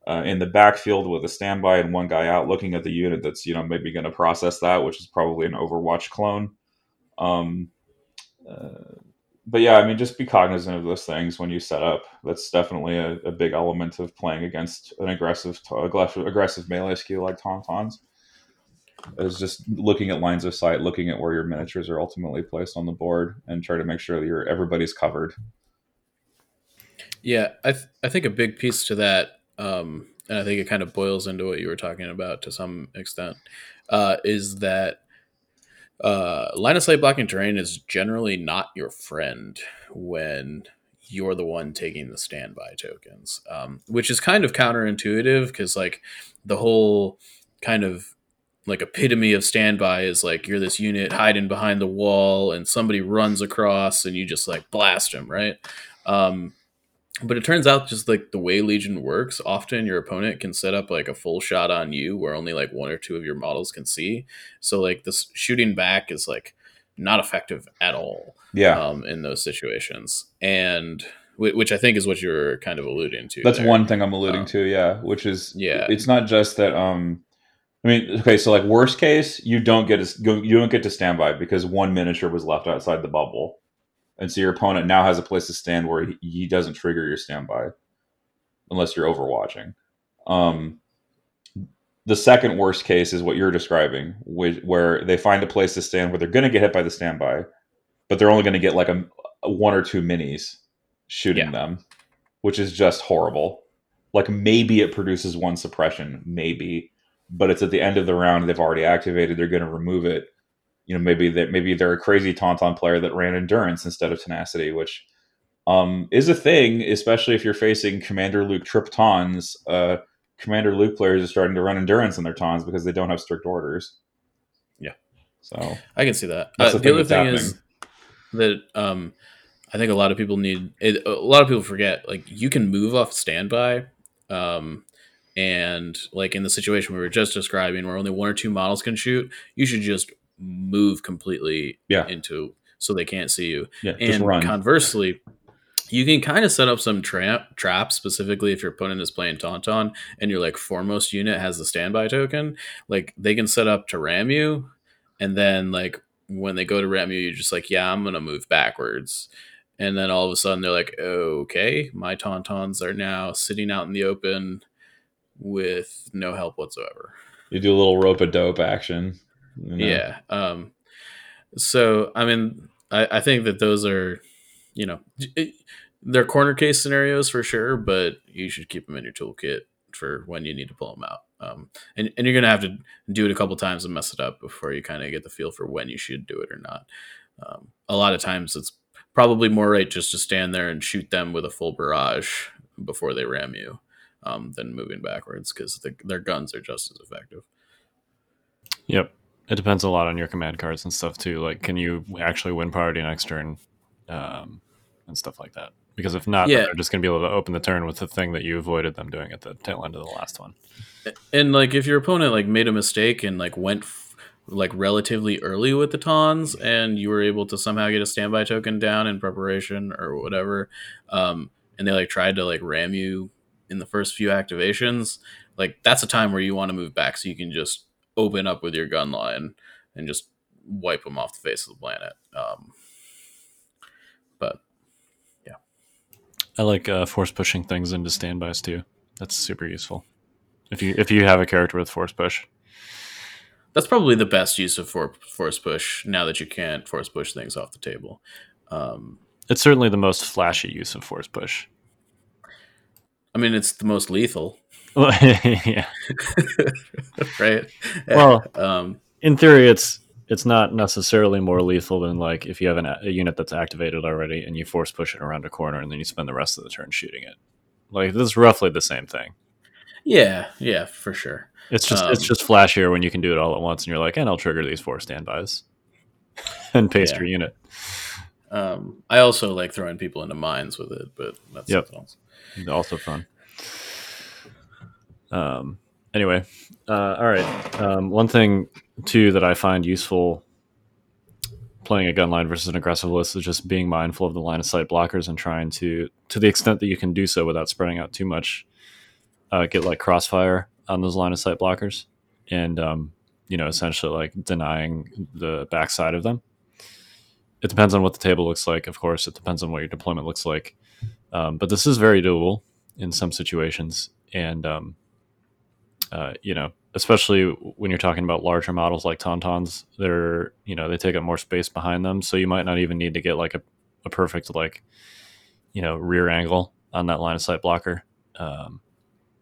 uh, in the backfield with a standby and one guy out looking at the unit that's you know maybe going to process that, which is probably an Overwatch clone. Um, uh, but yeah, I mean, just be cognizant of those things when you set up. That's definitely a, a big element of playing against an aggressive, aggressive, melee skill like Tauntauns. Is just looking at lines of sight, looking at where your miniatures are ultimately placed on the board, and try to make sure that you're everybody's covered. Yeah, I th- I think a big piece to that, um, and I think it kind of boils into what you were talking about to some extent, uh, is that uh, line of sight blocking terrain is generally not your friend when you're the one taking the standby tokens, um, which is kind of counterintuitive because like the whole kind of like epitome of standby is like you're this unit hiding behind the wall and somebody runs across and you just like blast him, right? Um, but it turns out just like the way Legion works, often your opponent can set up like a full shot on you where only like one or two of your models can see. So like this shooting back is like not effective at all Yeah, um, in those situations, and which I think is what you're kind of alluding to. that's there. one thing I'm alluding Um, to. Yeah, which is Yeah. it's not just that. Um, I mean, okay, so like worst case, you don't get to go, you don't get to standby because one miniature was left outside the bubble, and so your opponent now has a place to stand where he, he doesn't trigger your standby, unless you're overwatching. Um, the second worst case is what you're describing, which, where they find a place to stand where they're going to get hit by the standby, but they're only going to get like a, a one or two minis shooting Yeah. them, which is just horrible. Like maybe it produces one suppression, maybe, but it's at the end of the round. They've already activated. They're going to remove it. You know, maybe that maybe they're a crazy tauntaun player that ran endurance instead of tenacity, which um, is a thing, especially if you're facing Commander Luke Trip Tawns. Uh, Commander Luke players are starting to run endurance in their tawns because they don't have strict orders. Yeah. So I can see that. Uh, the the, other thing is that um, I think a lot of people need. It, a lot of people forget like you can move off standby, um, and like in the situation we were just describing, where only one or two models can shoot, you should just move completely Yeah. into so they can't see you. yeah, and conversely, you can kind of set up some trap traps specifically if your opponent is playing Tauntaun and your like foremost unit has the standby token. Like they can set up to ram you, and then like when they go to ram you, you're just like, yeah, I'm gonna move backwards. And then all of a sudden they're like, okay, my Tauntauns are now sitting out in the open with no help whatsoever. you do a little rope a dope action. You know? Yeah. Um, so I mean, I, I think that those are, you know, it, they're corner case scenarios for sure, but you should keep them in your toolkit for when you need to pull them out. Um, and, and you're gonna have to do it a couple times and mess it up before you kind of get the feel for when you should do it or not. Um, a lot of times it's probably more right just to stand there and shoot them with a full barrage before they ram you um, than moving backwards because the, their guns are just as effective. Yep. It depends a lot on your command cards and stuff too. Like, can you actually win priority next turn, um, and stuff like that? Because if not, Yeah. they're just going to be able to open the turn with the thing that you avoided them doing at the tail end of the last one. and like if your opponent like made a mistake and like went f- like relatively early with the tons, and you were able to somehow get a standby token down in preparation or whatever um and they like tried to like ram you in the first few activations like that's a time where you want to move back so you can just open up with your gun line and just wipe them off the face of the planet um but yeah, I like uh, force pushing things into standbys too. That's super useful. If you if you have a character with force push, that's probably the best use of for, force push now that you can't force push things off the table. Um, It's certainly the most flashy use of force push. I mean, it's the most lethal, yeah. right? Well- um, In theory, it's it's not necessarily more lethal than like if you have an, a unit that's activated already and you force push it around a corner and then you spend the rest of the turn shooting it. Like this is roughly the same thing. yeah, yeah, for sure. It's just it's Um, just flashier when you can do it all at once and you're like, and I'll trigger these four standbys and paste Yeah. your unit. Um, I also like throwing people into mines with it, but that's Yep. something else. Also fun. Um. Anyway, uh, all right. Um, one thing too that I find useful playing a gun line versus an aggressive list is just being mindful of the line of sight blockers and trying to, to the extent that you can do so without spreading out too much, uh, get like crossfire on those line of sight blockers, and um, you know, essentially like denying the backside of them. It depends on what the table looks like, of course. It depends on what your deployment looks like, um, but this is very doable in some situations, and um, uh, you know, especially when you're talking about larger models like Tauntauns, they're you know they take up more space behind them, so you might not even need to get like a, a perfect like you know rear angle on that line of sight blocker. Um,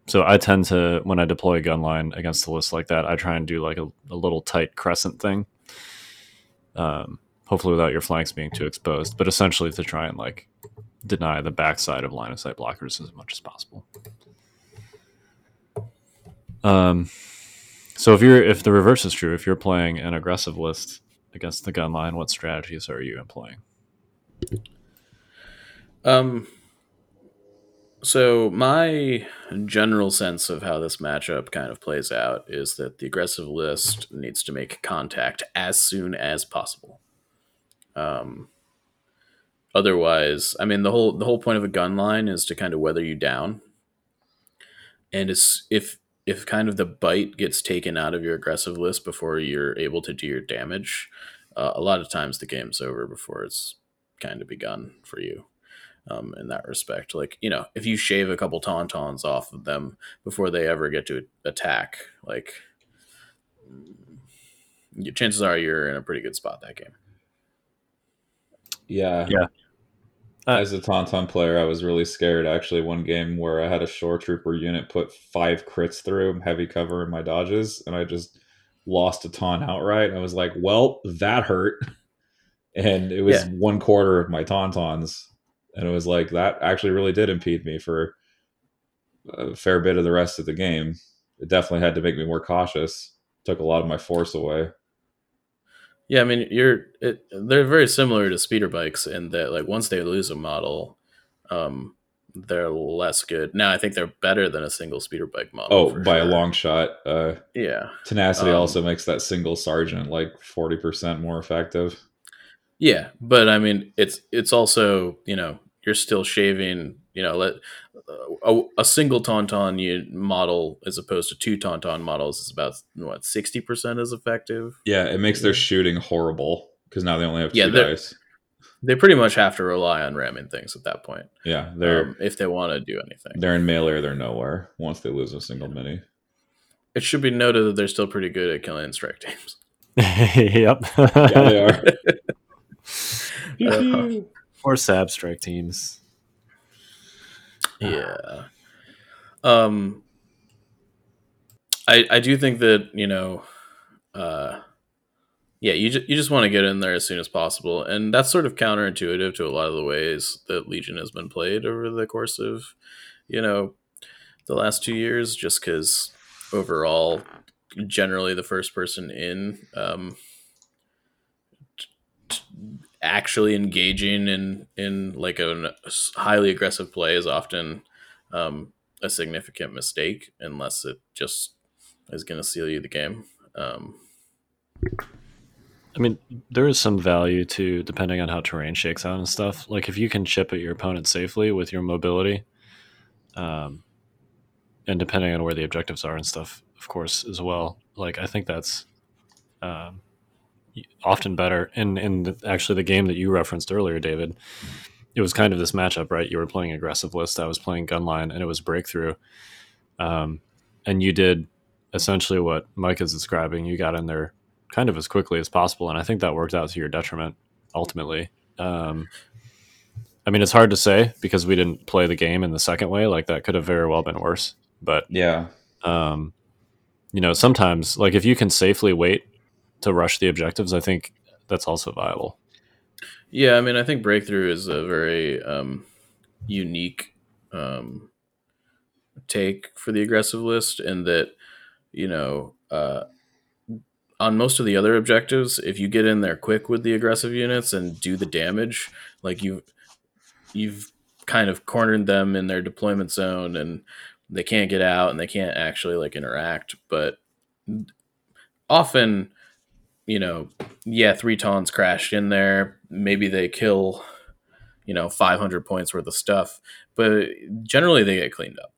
so I tend to when I deploy a gun line against a list like that, I try and do like a, a little tight crescent thing. Um, hopefully without your flanks being too exposed, but essentially to try and like deny the backside of line of sight blockers as much as possible. Um, so if you're if the reverse is true, if you're playing an aggressive list against the gun line, what strategies are you employing? Um, so my general sense of how this matchup kind of plays out is that the aggressive list needs to make contact as soon as possible. Um, otherwise, I mean the whole the whole point of a gun line is to kind of weather you down. And it's if if kind of the bite gets taken out of your aggressive list before you're able to do your damage, uh, a lot of times the game's over before it's kind of begun for you um, in that respect. Like, you know, if you shave a couple tauntauns off of them before they ever get to attack, like, mm, chances are you're in a pretty good spot that game. Yeah. Yeah. Uh, As a Tauntaun player, I was really scared actually one game where I had a shore trooper unit put five crits through heavy cover in my dodges, and I just lost a taunt outright. I was like, well, that hurt. And it was Yeah. one quarter of my tauntauns. And it was like that actually really did impede me for a fair bit of the rest of the game. It definitely had to make me more cautious. Took a lot of my force away. Yeah, I mean, you're it, they're very similar to speeder bikes in that like once they lose a model, um, they're less good. Now I think they're better than a single speeder bike model. Oh, by a long shot. Uh Yeah, Tenacity Um, also makes that single sergeant like 40% more effective. yeah, but I mean, it's it's also you know you're still shaving. You know, let a, a single tauntaun you model as opposed to two tauntaun models is about what sixty percent as effective. Yeah, it makes their shooting horrible because now they only have two Yeah, they're- dice. They pretty much have to rely on ramming things at that point Yeah, they're um, if they want to do anything. they're in melee or they're nowhere once they lose a single mini. It should be noted that they're still pretty good at killing strike teams. yep. Yeah, they are. Uh, or Sab strike teams. Yeah. Um I I do think that, you know, uh yeah, you just you just want to get in there as soon as possible. And that's sort of counterintuitive to a lot of the ways that Legion has been played over the course of, you know, the last 2 years just cuz overall generally the first person in um actually engaging in in like a highly aggressive play is often um, a significant mistake unless it just is going to seal you the game. Um, I mean, there is some value to depending on how terrain shakes out and stuff. Like if you can chip at your opponent safely with your mobility, um, and depending on where the objectives are and stuff, of course, as well. Like I think that's um, often better. And in the, actually the game that you referenced earlier, David, it was kind of this matchup, right? You were playing aggressive list, I was playing gunline, and it was breakthrough. Um, and you did essentially what Mike is describing. You got in there kind of as quickly as possible, and I think that worked out to your detriment ultimately. Um, I mean, it's hard to say because we didn't play the game in the second way. Like that could have very well been worse. But Yeah. um, you know, sometimes like if you can safely wait to rush the objectives, I think that's also viable. Yeah, I mean, I think breakthrough is a very um, unique um, take for the aggressive list, in that you know, uh, on most of the other objectives, if you get in there quick with the aggressive units and do the damage, like you, you've kind of cornered them in their deployment zone, and they can't get out, and they can't actually like interact. But often, you know, yeah, three tons crashed in there. Maybe they kill, you know, 500 points worth of stuff, but generally they get cleaned up.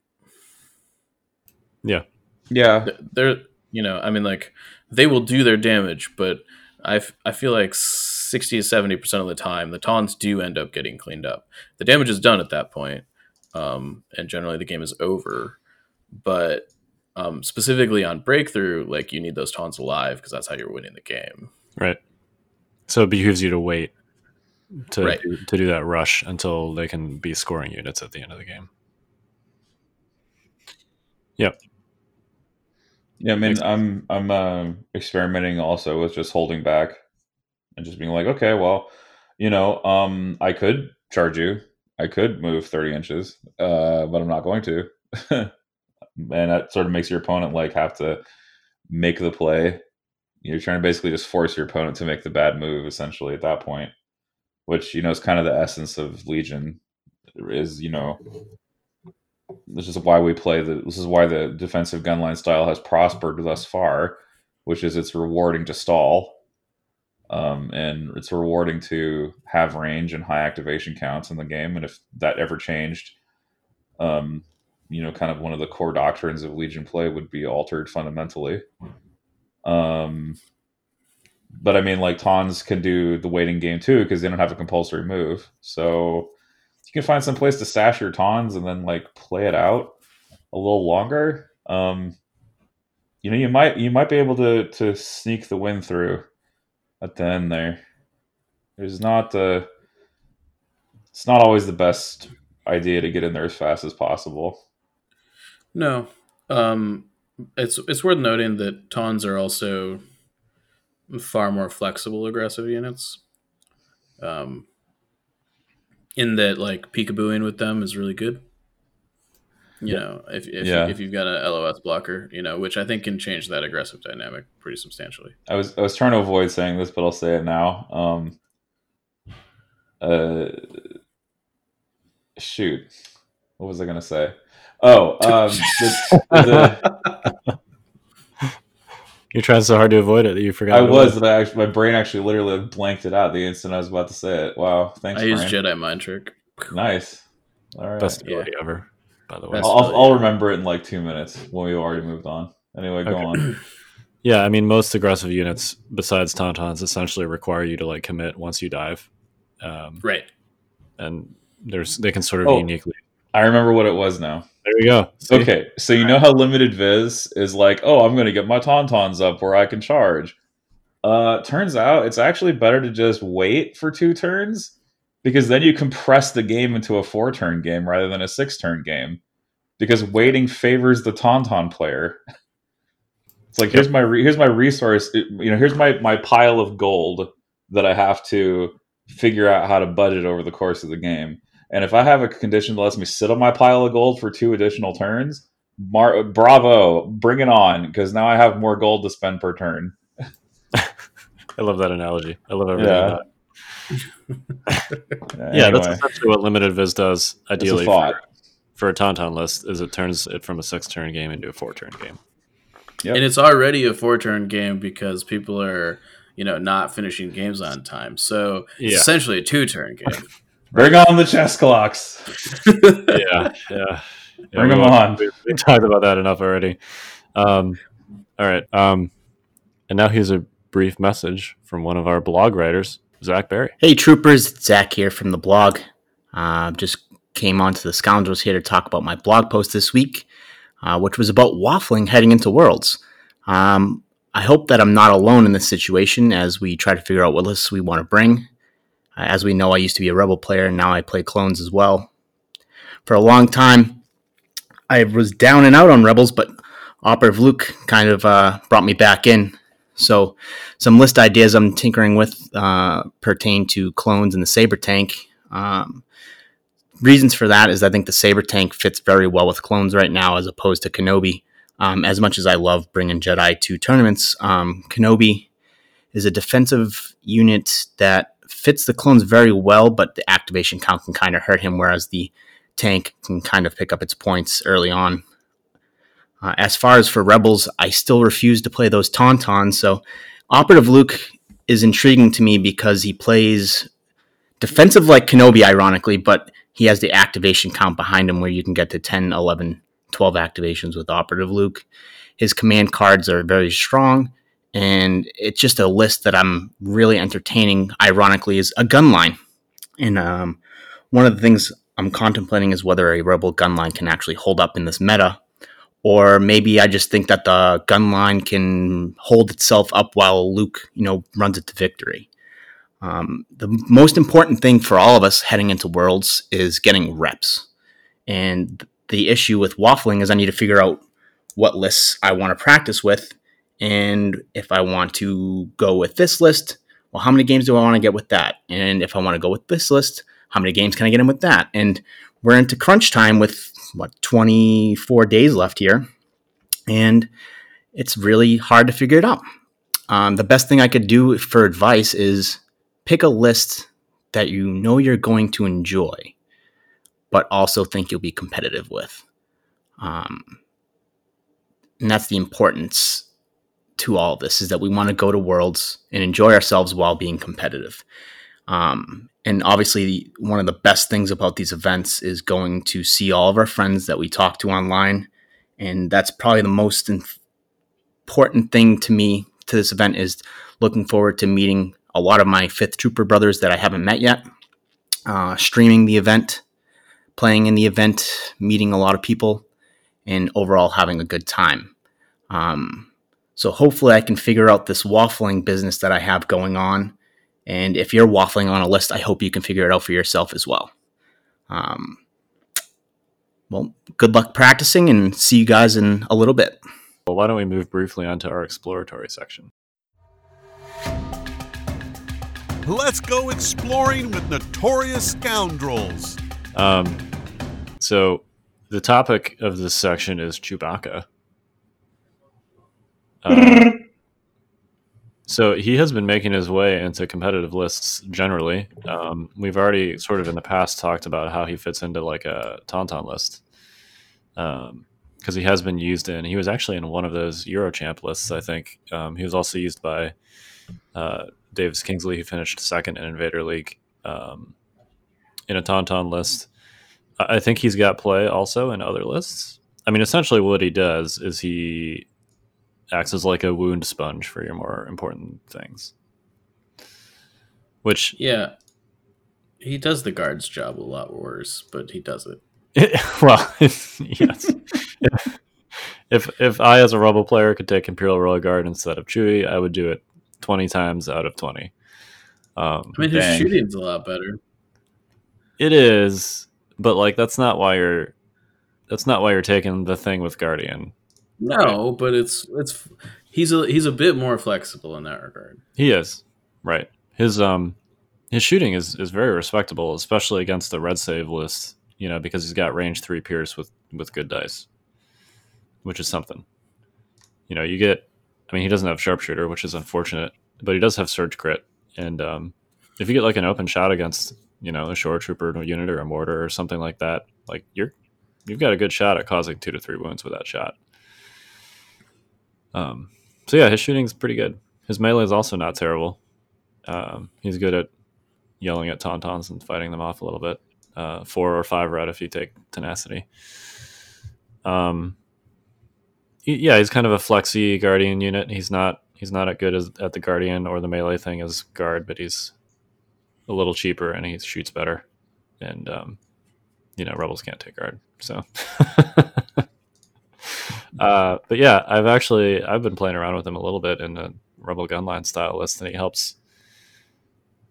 Yeah. Yeah. They're, you know, I mean, like they will do their damage, but I, f- I feel like 60 to 70% of the time, the tawns do end up getting cleaned up. The damage is done at that point, um, and generally the game is over. But um, specifically on breakthrough, like you need those tawns alive because that's how you're winning the game. Right. So it behooves you to wait to Right. do, to do that rush until they can be scoring units at the end of the game. Yep. Yeah, I mean, I'm I'm uh, experimenting also with just holding back and just being like, okay, well, you know, um, I could charge you, I could move 30 inches, uh, but I'm not going to, and that sort of makes your opponent like have to make the play. You're trying to basically just force your opponent to make the bad move, essentially, at that point, which you know is kind of the essence of Legion. Is you know this is why we play the this is why the defensive gunline style has prospered thus far which is it's rewarding to stall um, and it's rewarding to have range and high activation counts in the game and if that ever changed um, you know kind of one of the core doctrines of legion play would be altered fundamentally um, but i mean like tons can do the waiting game too because they don't have a compulsory move so you can find some place to stash your tawns and then like play it out a little longer. Um, you know, you might you might be able to to sneak the win through at the end there. There's not the it's not always the best idea to get in there as fast as possible. No, um, it's it's worth noting that Tons are also far more flexible aggressive units. Um, in that, like peekabooing with them is really good. You know, if if, Yeah. if you've got a LOS blocker, you know, which I think can change that aggressive dynamic pretty substantially. I was I was trying to avoid saying this, but I'll say it now. Um, uh, shoot, what was I gonna say? Oh, um, the, the, You're trying so hard to avoid it that you forgot. I what it was, but I actually, my brain actually literally blanked it out the instant I was about to say it. Wow, thanks, I use Brian. Jedi mind trick. Nice. All right, Best Yeah. ability ever, by the way. Best- I'll, I'll, ability I'll ever. remember it in like two minutes when we've already moved on. Anyway, go Okay. on. Yeah, I mean, most aggressive units besides Tauntauns essentially require you to like commit once you dive, um, Right. and there's they can sort of Oh. uniquely. I remember what it was now. There you go. See? Okay, so you know how limited Viz is like, oh, I'm going to get my tauntauns up where I can charge. Uh, turns out it's actually better to just wait for two turns because then you compress the game into a four turn game rather than a six turn game because waiting favors the tauntaun player. It's like here's my re- here's my resource, you know, here's my my pile of gold that I have to figure out how to budget over the course of the game. And if I have a condition that lets me sit on my pile of gold for two additional turns, mar- bravo, bring it on, because now I have more gold to spend per turn. I love that analogy. I love everything. Yeah. about it. Yeah, Yeah, anyway, that's essentially what limited viz does. it's a Ideally, for, for a tauntaun list, is it turns it from a six turn game into a four turn game. Yep. And it's already a four turn game because people are, you know, not finishing games on time. So it's essentially a two turn game. Bring on the chess clocks. yeah, yeah. yeah Bring them on. We, we talked about that enough already. Um, all right. Um, and now here's a brief message from one of our blog writers, Zach Barry. Hey troopers, Zach here from the blog. Uh, just came onto the Scoundrels here to talk about my blog post this week. uh, which was about waffling heading into Worlds. Um, I hope that I'm not alone in this situation as we try to figure out what lists we want to bring. Uh, as we know, I used to be a Rebel player, and now I play clones as well. For a long time, I was down and out on Rebels, but Operative Luke kind of uh, brought me back in. So, some list ideas I'm tinkering with uh, pertain to clones and the Saber tank. Um, reasons for that is I think the Saber tank fits very well with clones right now as opposed to Kenobi. Um, as much as I love bringing Jedi to tournaments, um, Kenobi is a defensive unit that fits the clones very well, but the activation count can kind of hurt him, whereas the tank can kind of pick up its points early on. Uh, as far as for Rebels, I still refuse to play those Tauntauns, so Operative Luke is intriguing to me because he plays defensive like Kenobi, ironically, but he has the activation count behind him where you can get to 10, 11, 12 activations with Operative Luke. His command cards are very strong, and it's just a list that I'm really entertaining. Ironically, is a gun line, and um, one of the things I'm contemplating is whether a Rebel gun line can actually hold up in this meta, or maybe I just think that the gun line can hold itself up while Luke, you know, runs it to victory. Um, the most important thing for all of us heading into Worlds is getting reps. And the issue with waffling is I need to figure out what lists I want to practice with. And if I want to go with this list, well, how many games do I want to get with that? And if I want to go with this list, how many games can I get in with that? And we're into crunch time with what 24 days left here. And it's really hard to figure it out. Um, the best thing I could do for advice is pick a list that you know you're going to enjoy, but also think you'll be competitive with. Um, and that's the importance to all this is that we want to go to worlds and enjoy ourselves while being competitive. Um, and obviously, one of the best things about these events is going to see all of our friends that we talk to online. And that's probably the most important thing to me to this event is looking forward to meeting a lot of my fifth trooper brothers that I haven't met yet, uh, streaming the event, playing in the event, meeting a lot of people, and overall having a good time. Um, so hopefully I can figure out this waffling business that I have going on. And if you're waffling on a list, I hope you can figure it out for yourself as well. Um, well, good luck practicing and see you guys in a little bit. Well, why don't we move briefly onto our exploratory section? Let's go exploring with notorious scoundrels. Um, so the topic of this section is Chewbacca. Uh, so he has been making his way into competitive lists generally. Um, we've already sort of in the past talked about how he fits into like a Tauntaun list. Um, because he has been used in. He was actually in one of those Eurochamp lists, I think. Um, he was also used by uh, Davis Kingsley, who finished second in Invader League um, in a Tauntaun list. I think he's got play also in other lists. I mean, essentially, what he does is he acts as like a wound sponge for your more important things. Which, yeah, he does the guard's job a lot worse, but he does it. well, yes. if, if if I, as a Rebel player, could take Imperial Royal Guard instead of Chewie, I would do it 20 times out of 20. Um, I mean, his dang. shooting's a lot better. It is, but like that's not why you're that's not why you're taking the thing with Guardian. No, right? but it's it's he's a he's a bit more flexible in that regard. He is. Right. His um his shooting is is very respectable, especially against the red save list, you know, because he's got range 3 pierce with with good dice. Which is something. You know, you get I mean, he doesn't have sharpshooter, which is unfortunate, but he does have surge crit. And um, if you get like an open shot against, you know, a shore trooper unit or a mortar or something like that, like you're you've got a good shot at causing two to three wounds with that shot. Um, so yeah, his shooting's pretty good. His melee is also not terrible. Um, he's good at yelling at tauntauns and fighting them off a little bit. Uh, four or five red if you take tenacity. Um, yeah, he's kind of a flexy guardian unit. He's not he's not as good as at the guardian or the melee thing as guard, but he's a little cheaper and he shoots better. And um, you know, rebels can't take guard, so Uh, but yeah, I've actually I've been playing around with him a little bit in a Rebel Gunline style list, and he helps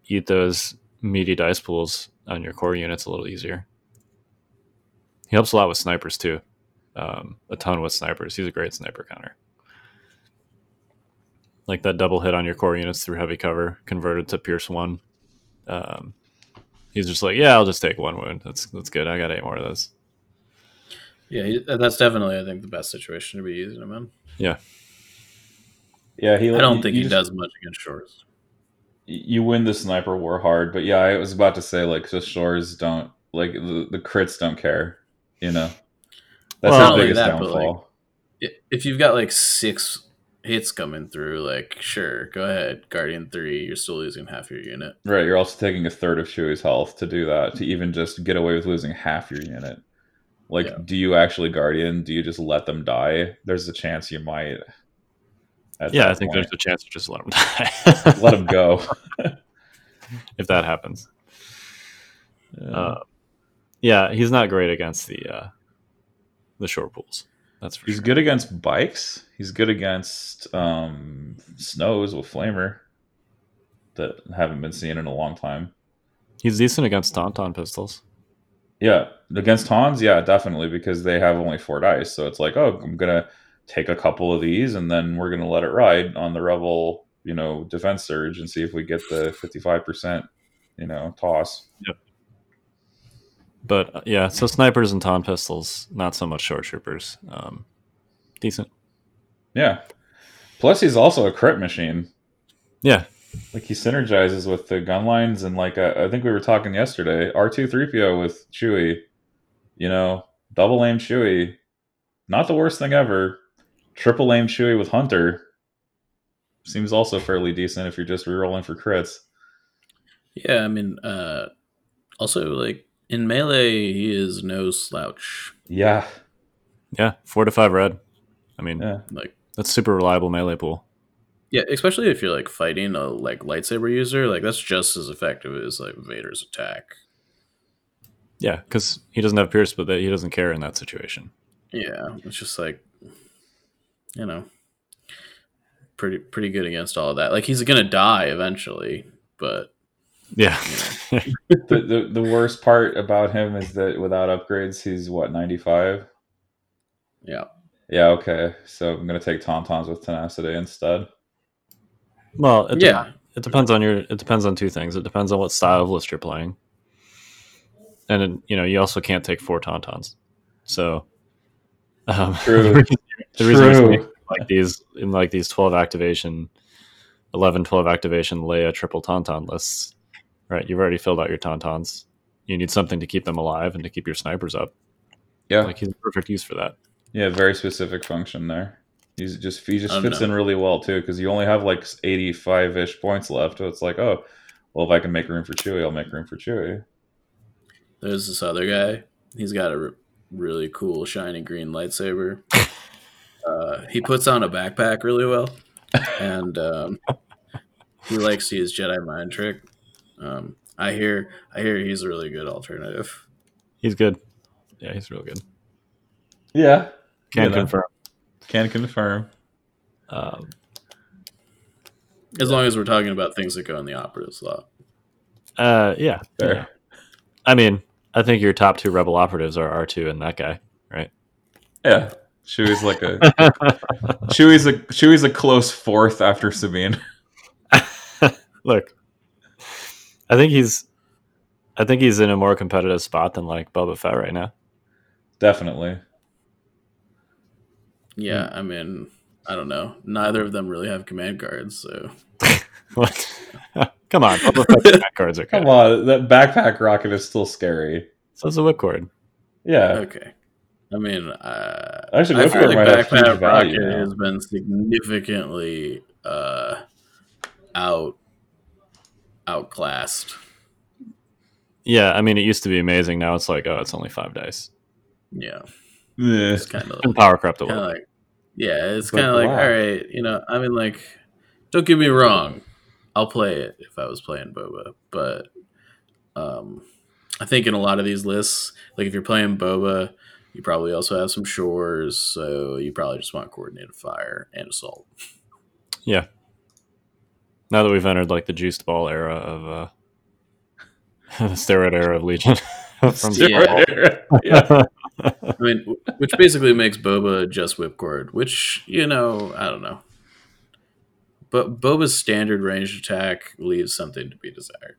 eat those meaty dice pools on your core units a little easier. He helps a lot with snipers too, um, a ton with snipers. He's a great sniper counter. Like that double hit on your core units through heavy cover converted to Pierce one. Um, he's just like, yeah, I'll just take one wound. That's that's good. I got eight more of those. Yeah, uh, that's definitely I think the best situation to be using him in. Yeah, Yeah, he. I don't you- think you he just- does much against shores. You win the sniper war hard, but yeah, I was about to say like the shores don't like the, the crits don't care. You know, that's Well, his biggest that, downfall. I- If you've got like six hits coming through, like sure, go ahead, Guardian three, you're still losing half your unit. Right, you're also taking a third of Chewie's health to do that, to even just get away with losing half your unit. Like, Yeah. do you actually Guardian? Do you just let them die? There's a chance you might. yeah. I think point. there's a chance to just let them die. let them go. if that happens. Yeah. Uh, yeah, he's not great against the uh, the short pools. That's for He's sure. good against bikes. He's good against um, snows with flamer that haven't been seen in a long time. He's decent against tauntaun pistols. Yeah, against Hans, yeah, definitely because they have only four dice. So it's like, oh, I'm gonna take a couple of these and then we're gonna let it ride on the rebel, you know, defense surge and see if we get the 55 percent, you know, toss. Yep. But uh, yeah, so snipers and taunt pistols, not so much shore troopers. Um, decent. Yeah. Plus, he's also a crit machine. Yeah, Like he synergizes with the gun lines and like uh, I think we were talking yesterday, R two three PO with Chewie, you know, double aim Chewie, not the worst thing ever. Triple aim Chewie with Hunter seems also fairly decent if you're just rerolling for crits. Yeah, I mean, uh, also like in melee, he is no slouch. Yeah, yeah, four to five red. I mean, yeah, Like, that's super reliable melee pool. Yeah, especially if you're like fighting a like lightsaber user, like that's just as effective as like Vader's attack. Yeah, because he doesn't have pierce, but that he doesn't care in that situation. Yeah, it's just like, you know, pretty pretty good against all of that. Like he's gonna die eventually, but Yeah, the, the the worst part about him is that without upgrades, he's what ninety five. yeah, Yeah, okay. So I'm gonna take Tauntauns with tenacity instead. Well, it yeah, it depends on your. It depends on two things. It depends on what style of list you're playing, and then, you know you also can't take four tauntauns. So, um, True. the reason- the reason True. like these in like these 12 activation 11 12 activation leia triple tauntaun lists right you've already filled out your tauntauns you need something to keep them alive and to keep your snipers up Yeah, like he's a perfect use for that Yeah, very specific function there. He's just he just fits know. in really well too because you only have like eighty five ish points left. So it's like, oh, well, if I can make room for Chewie, I'll make room for Chewie. there's this other guy. He's got a r- really cool shiny green lightsaber. Uh, he puts on a backpack really well, and um, he likes to use Jedi mind trick. Um, I hear, I hear he's a really good alternative. he's good yeah he's real good Yeah, can You know. confirm can confirm. um, As long as we're talking about things that go in the operative slot. uh yeah, Fair. yeah i mean i think your top two rebel operatives are r2 and that guy right Yeah, Chewie's like a Chewie's a Chewie's a close fourth after Sabine. look i think he's i think he's in a more competitive spot than like boba fett right now Definitely. Yeah, I mean, I don't know. Neither of them really have command cards, so what come on Boba Fett's back cards are Come on, that backpack rocket is still scary. so it's a whipcord Yeah, okay. I mean, uh, Actually, I Whipcord feel like might have huge Backpack value Rocket now. has been significantly uh, out outclassed. Yeah, I mean, it used to be amazing. Now it's like, oh, it's only five dice. Yeah, Eh. it's kind of And power corrupt a kind little. like yeah, it's kind of like why? all right, you know. I mean, like, don't get me wrong, I'll play it if I was playing Boba, but um, I think in a lot of these lists, like if you're playing Boba, You probably also have some shores, so you probably just want coordinated fire and assault. Yeah. Now that we've entered like the juiced ball era of uh the steroid era of Legion. From Yeah. yeah. I mean, which basically makes Boba just whipcord, which you know, I don't know. But Boba's standard range attack leaves something to be desired.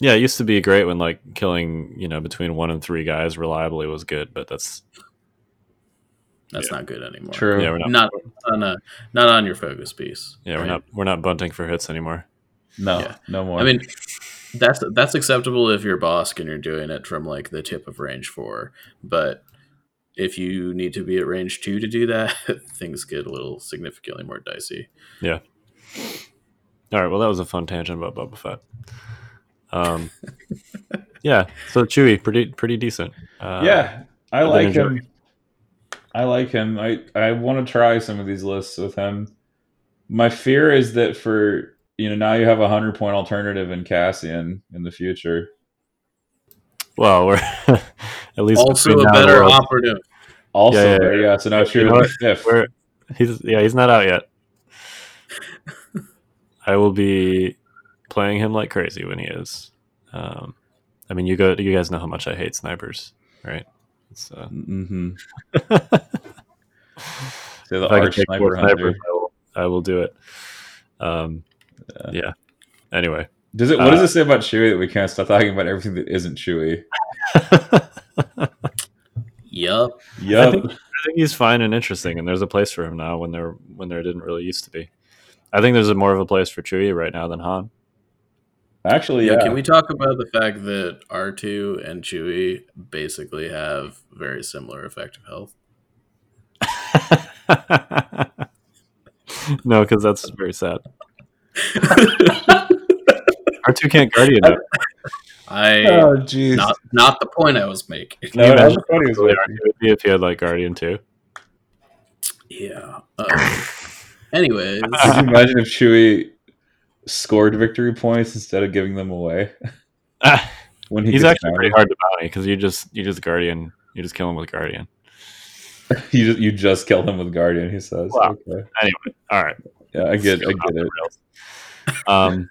Yeah, it used to be great when like killing, you know, between one and three guys reliably was good, but that's That's not good anymore. True. yeah, we're not Not on a, not on your focus piece. yeah, we're not we're not bunting for hits anymore. No, Yeah. no more. I mean, that's that's acceptable if you're Bossk and you're doing it from like the tip of range four, but if you need to be at range two to do that, things get a little significantly more dicey. Yeah. All right. Well, that was a fun tangent about Boba Fett. Um, yeah. So Chewie, pretty pretty decent. Uh, yeah, I like enjoying him. I like him. I I want to try some of these lists with him. My fear is that for you know now you have a hundred point alternative in Cassian in the future. Well, we're at least Also, a better Worlds, operative. Also, Yeah, yeah, there, yeah. So now You Chewie know would be fifth. we're he's yeah he's not out yet. I will be playing him like crazy when he is. Um, I mean, you go you guys know how much I hate snipers, right? It's, uh, Mm-hmm. Say the if I can arch take sniper four snipers, I will, I will do it. Um, Yeah. yeah. Anyway, Does it? What does Uh, it say about Chewie that we can't stop talking about everything that isn't Chewie? Yup. Yep. think- I think he's fine and interesting, and there's a place for him now when there when there didn't really used to be. I think there's a more of a place for Chewie right now than Han. Actually, Yeah, yeah. Can we talk about the fact that R two and Chewie basically have very similar effective health? no, because that's very sad. R two can't guardian it. I oh, jeez. not not the point I was making. No, you that was imagine funny. as Really well. R2 would be if he had like guardian too. Yeah. Uh, anyways, Could you imagine if Chewie scored victory points instead of giving them away Ah, when he he's gets actually pretty hard to bounty because you just you just guardian you just kill him with guardian. You just, you just killed him with Guardian. He says. Wow. Okay. Anyway, all right. Yeah, I get. I get it. Um,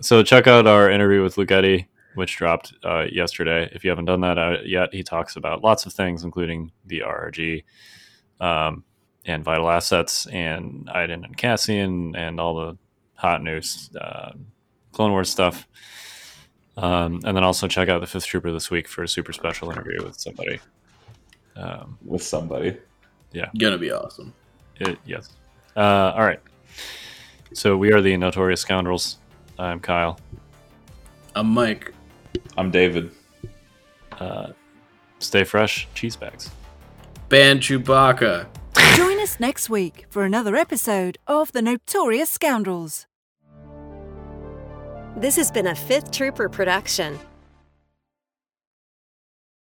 so check out our interview with Lucetti, which dropped uh, yesterday. If you haven't done that uh, yet, he talks about lots of things, including the RRG um, and vital assets, and Iden and Cassian, and all the hot news, uh, Clone Wars stuff. Um, and then also check out the Fifth Trooper this week for a super special interview with somebody. Um, with somebody. Yeah. Gonna be awesome. it, yes. Uh, all right. So we are the Notorious Scoundrels. I'm Kyle. I'm Mike. I'm David. Uh, stay fresh, cheese bags. Ban Chewbacca. Join us next week for another episode of The Notorious Scoundrels. This has been a Fifth Trooper production